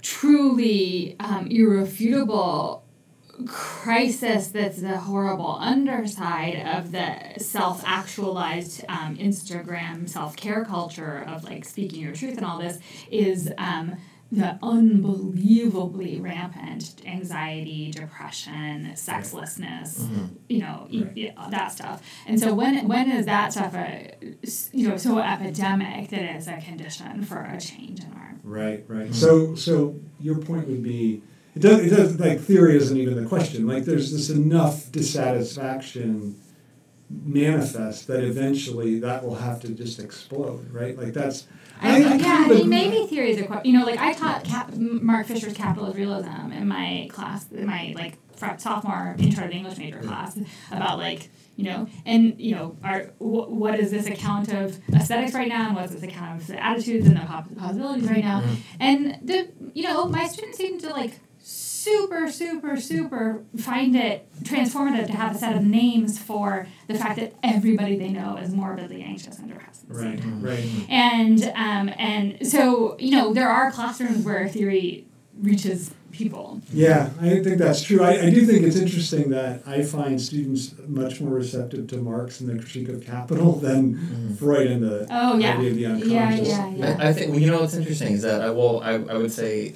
truly um, irrefutable crisis that's the horrible underside of the self-actualized um, instagram self-care culture of like speaking your truth and all this is um, the unbelievably rampant anxiety depression sexlessness mm-hmm. you know e- Right. yeah, that stuff and so when when is that stuff a you know so epidemic that it's a condition for a change in our Right, right. Mm-hmm. So, so your point would be, it does, it does, like, theory isn't even the question. Like, there's this enough dissatisfaction manifest that eventually that will have to just explode, right? Like, that's. I, yeah, kind I mean, maybe theories are, quite- you know, like I taught Cap- Mark Fisher's Capitalist Realism in my class, in my like sophomore intro to English major class about like, you know, and you know, are wh- what is this account of aesthetics right now, and what's this account of the attitudes and the possibilities right now, mm-hmm. and the, you know, my students seem to like super, super, super find it transformative to have a set of names for the fact that everybody they know is morbidly anxious and depressed. Right, right. And um, and so you know there are classrooms where theory reaches people. Yeah, I think that's true. I, I do think it's interesting that I find students much more receptive to Marx and the critique of capital than Freud and the Oh yeah, idea of the yeah, unconscious. yeah, yeah. I, I think well, you know what's interesting is that I will I, I would say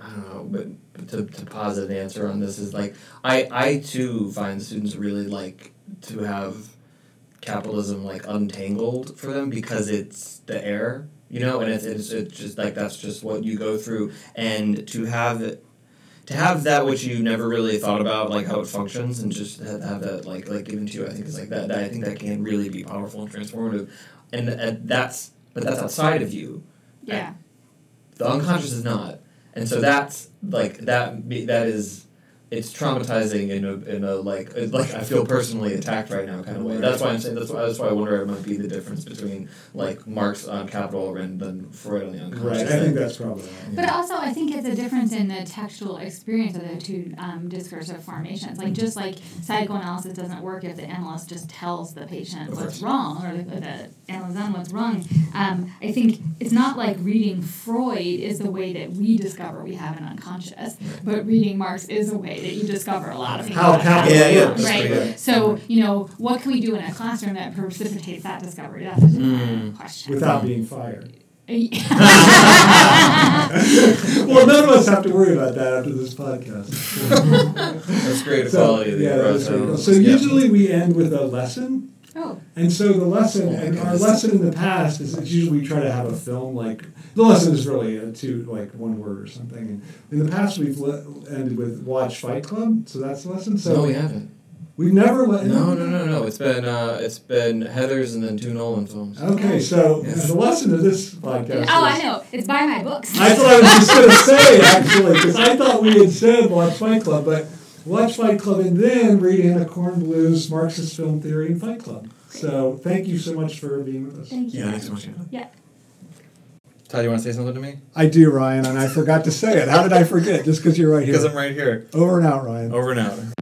I don't know but to, to posit an answer on this is like I I too find students really like to have capitalism like untangled for them because it's the air you know and it's, it's it's just like that's just what you go through. And to have it to have that which you never really thought about like how it functions and just have, have that like like given to you i think is like that, that i think that can really be powerful and transformative. And, and that's but that's outside of you. Yeah. the unconscious is not and so that's like that that is it's traumatizing in a in a like like I feel personally attacked right now kind of way. That's why I'm saying that's why that's why I wonder it might be the difference between like Marx on capital and then Freud on the unconscious. Right, I think that's probably right. But also, I think it's a difference in the textual experience of the two um, discursive formations. Like, just like psychoanalysis doesn't work if the analyst just tells the patient Of what's course. wrong or the, the analyst on what's wrong. Um, I think it's not like reading Freud is the way that we discover we have an unconscious, but reading Marx is a way that you discover a lot of things. How about capital Yeah, yeah, Right. pretty good. So, you know, what can we do in a classroom that precipitates that discovery? That's a Mm. question. Without being fired. well, none of us have to worry about that after this podcast. That's great So, equality of the yeah, that is Eurozone. very. So Yeah. usually we end with a lesson. Oh. And so the lesson, Oh and our lesson in the past is it's usually we try to have a film like the lesson is really a two like one word or something. And in the past we've le- ended with watch Fight Club, so that's the lesson. So No, we haven't. We've never let. No, no, no, no. It's been uh, it's been Heathers and then two Nolan films. Okay, so Yes. the lesson of this podcast. Oh, I know. It's buy my books. I thought I was just going to say actually because I thought we had said watch Fight Club, but watch Fight Club and then read Anna Kornbluh's Marxist Film Theory and Fight Club. So thank you so much for being with us. Thank you. Yeah, thanks so much. Yeah. Todd, you want to say something to me? I do, Ryan, and I forgot to say it. How did I forget? Just because you're right here. Because. I'm right here. Over and out, Ryan. Over and out.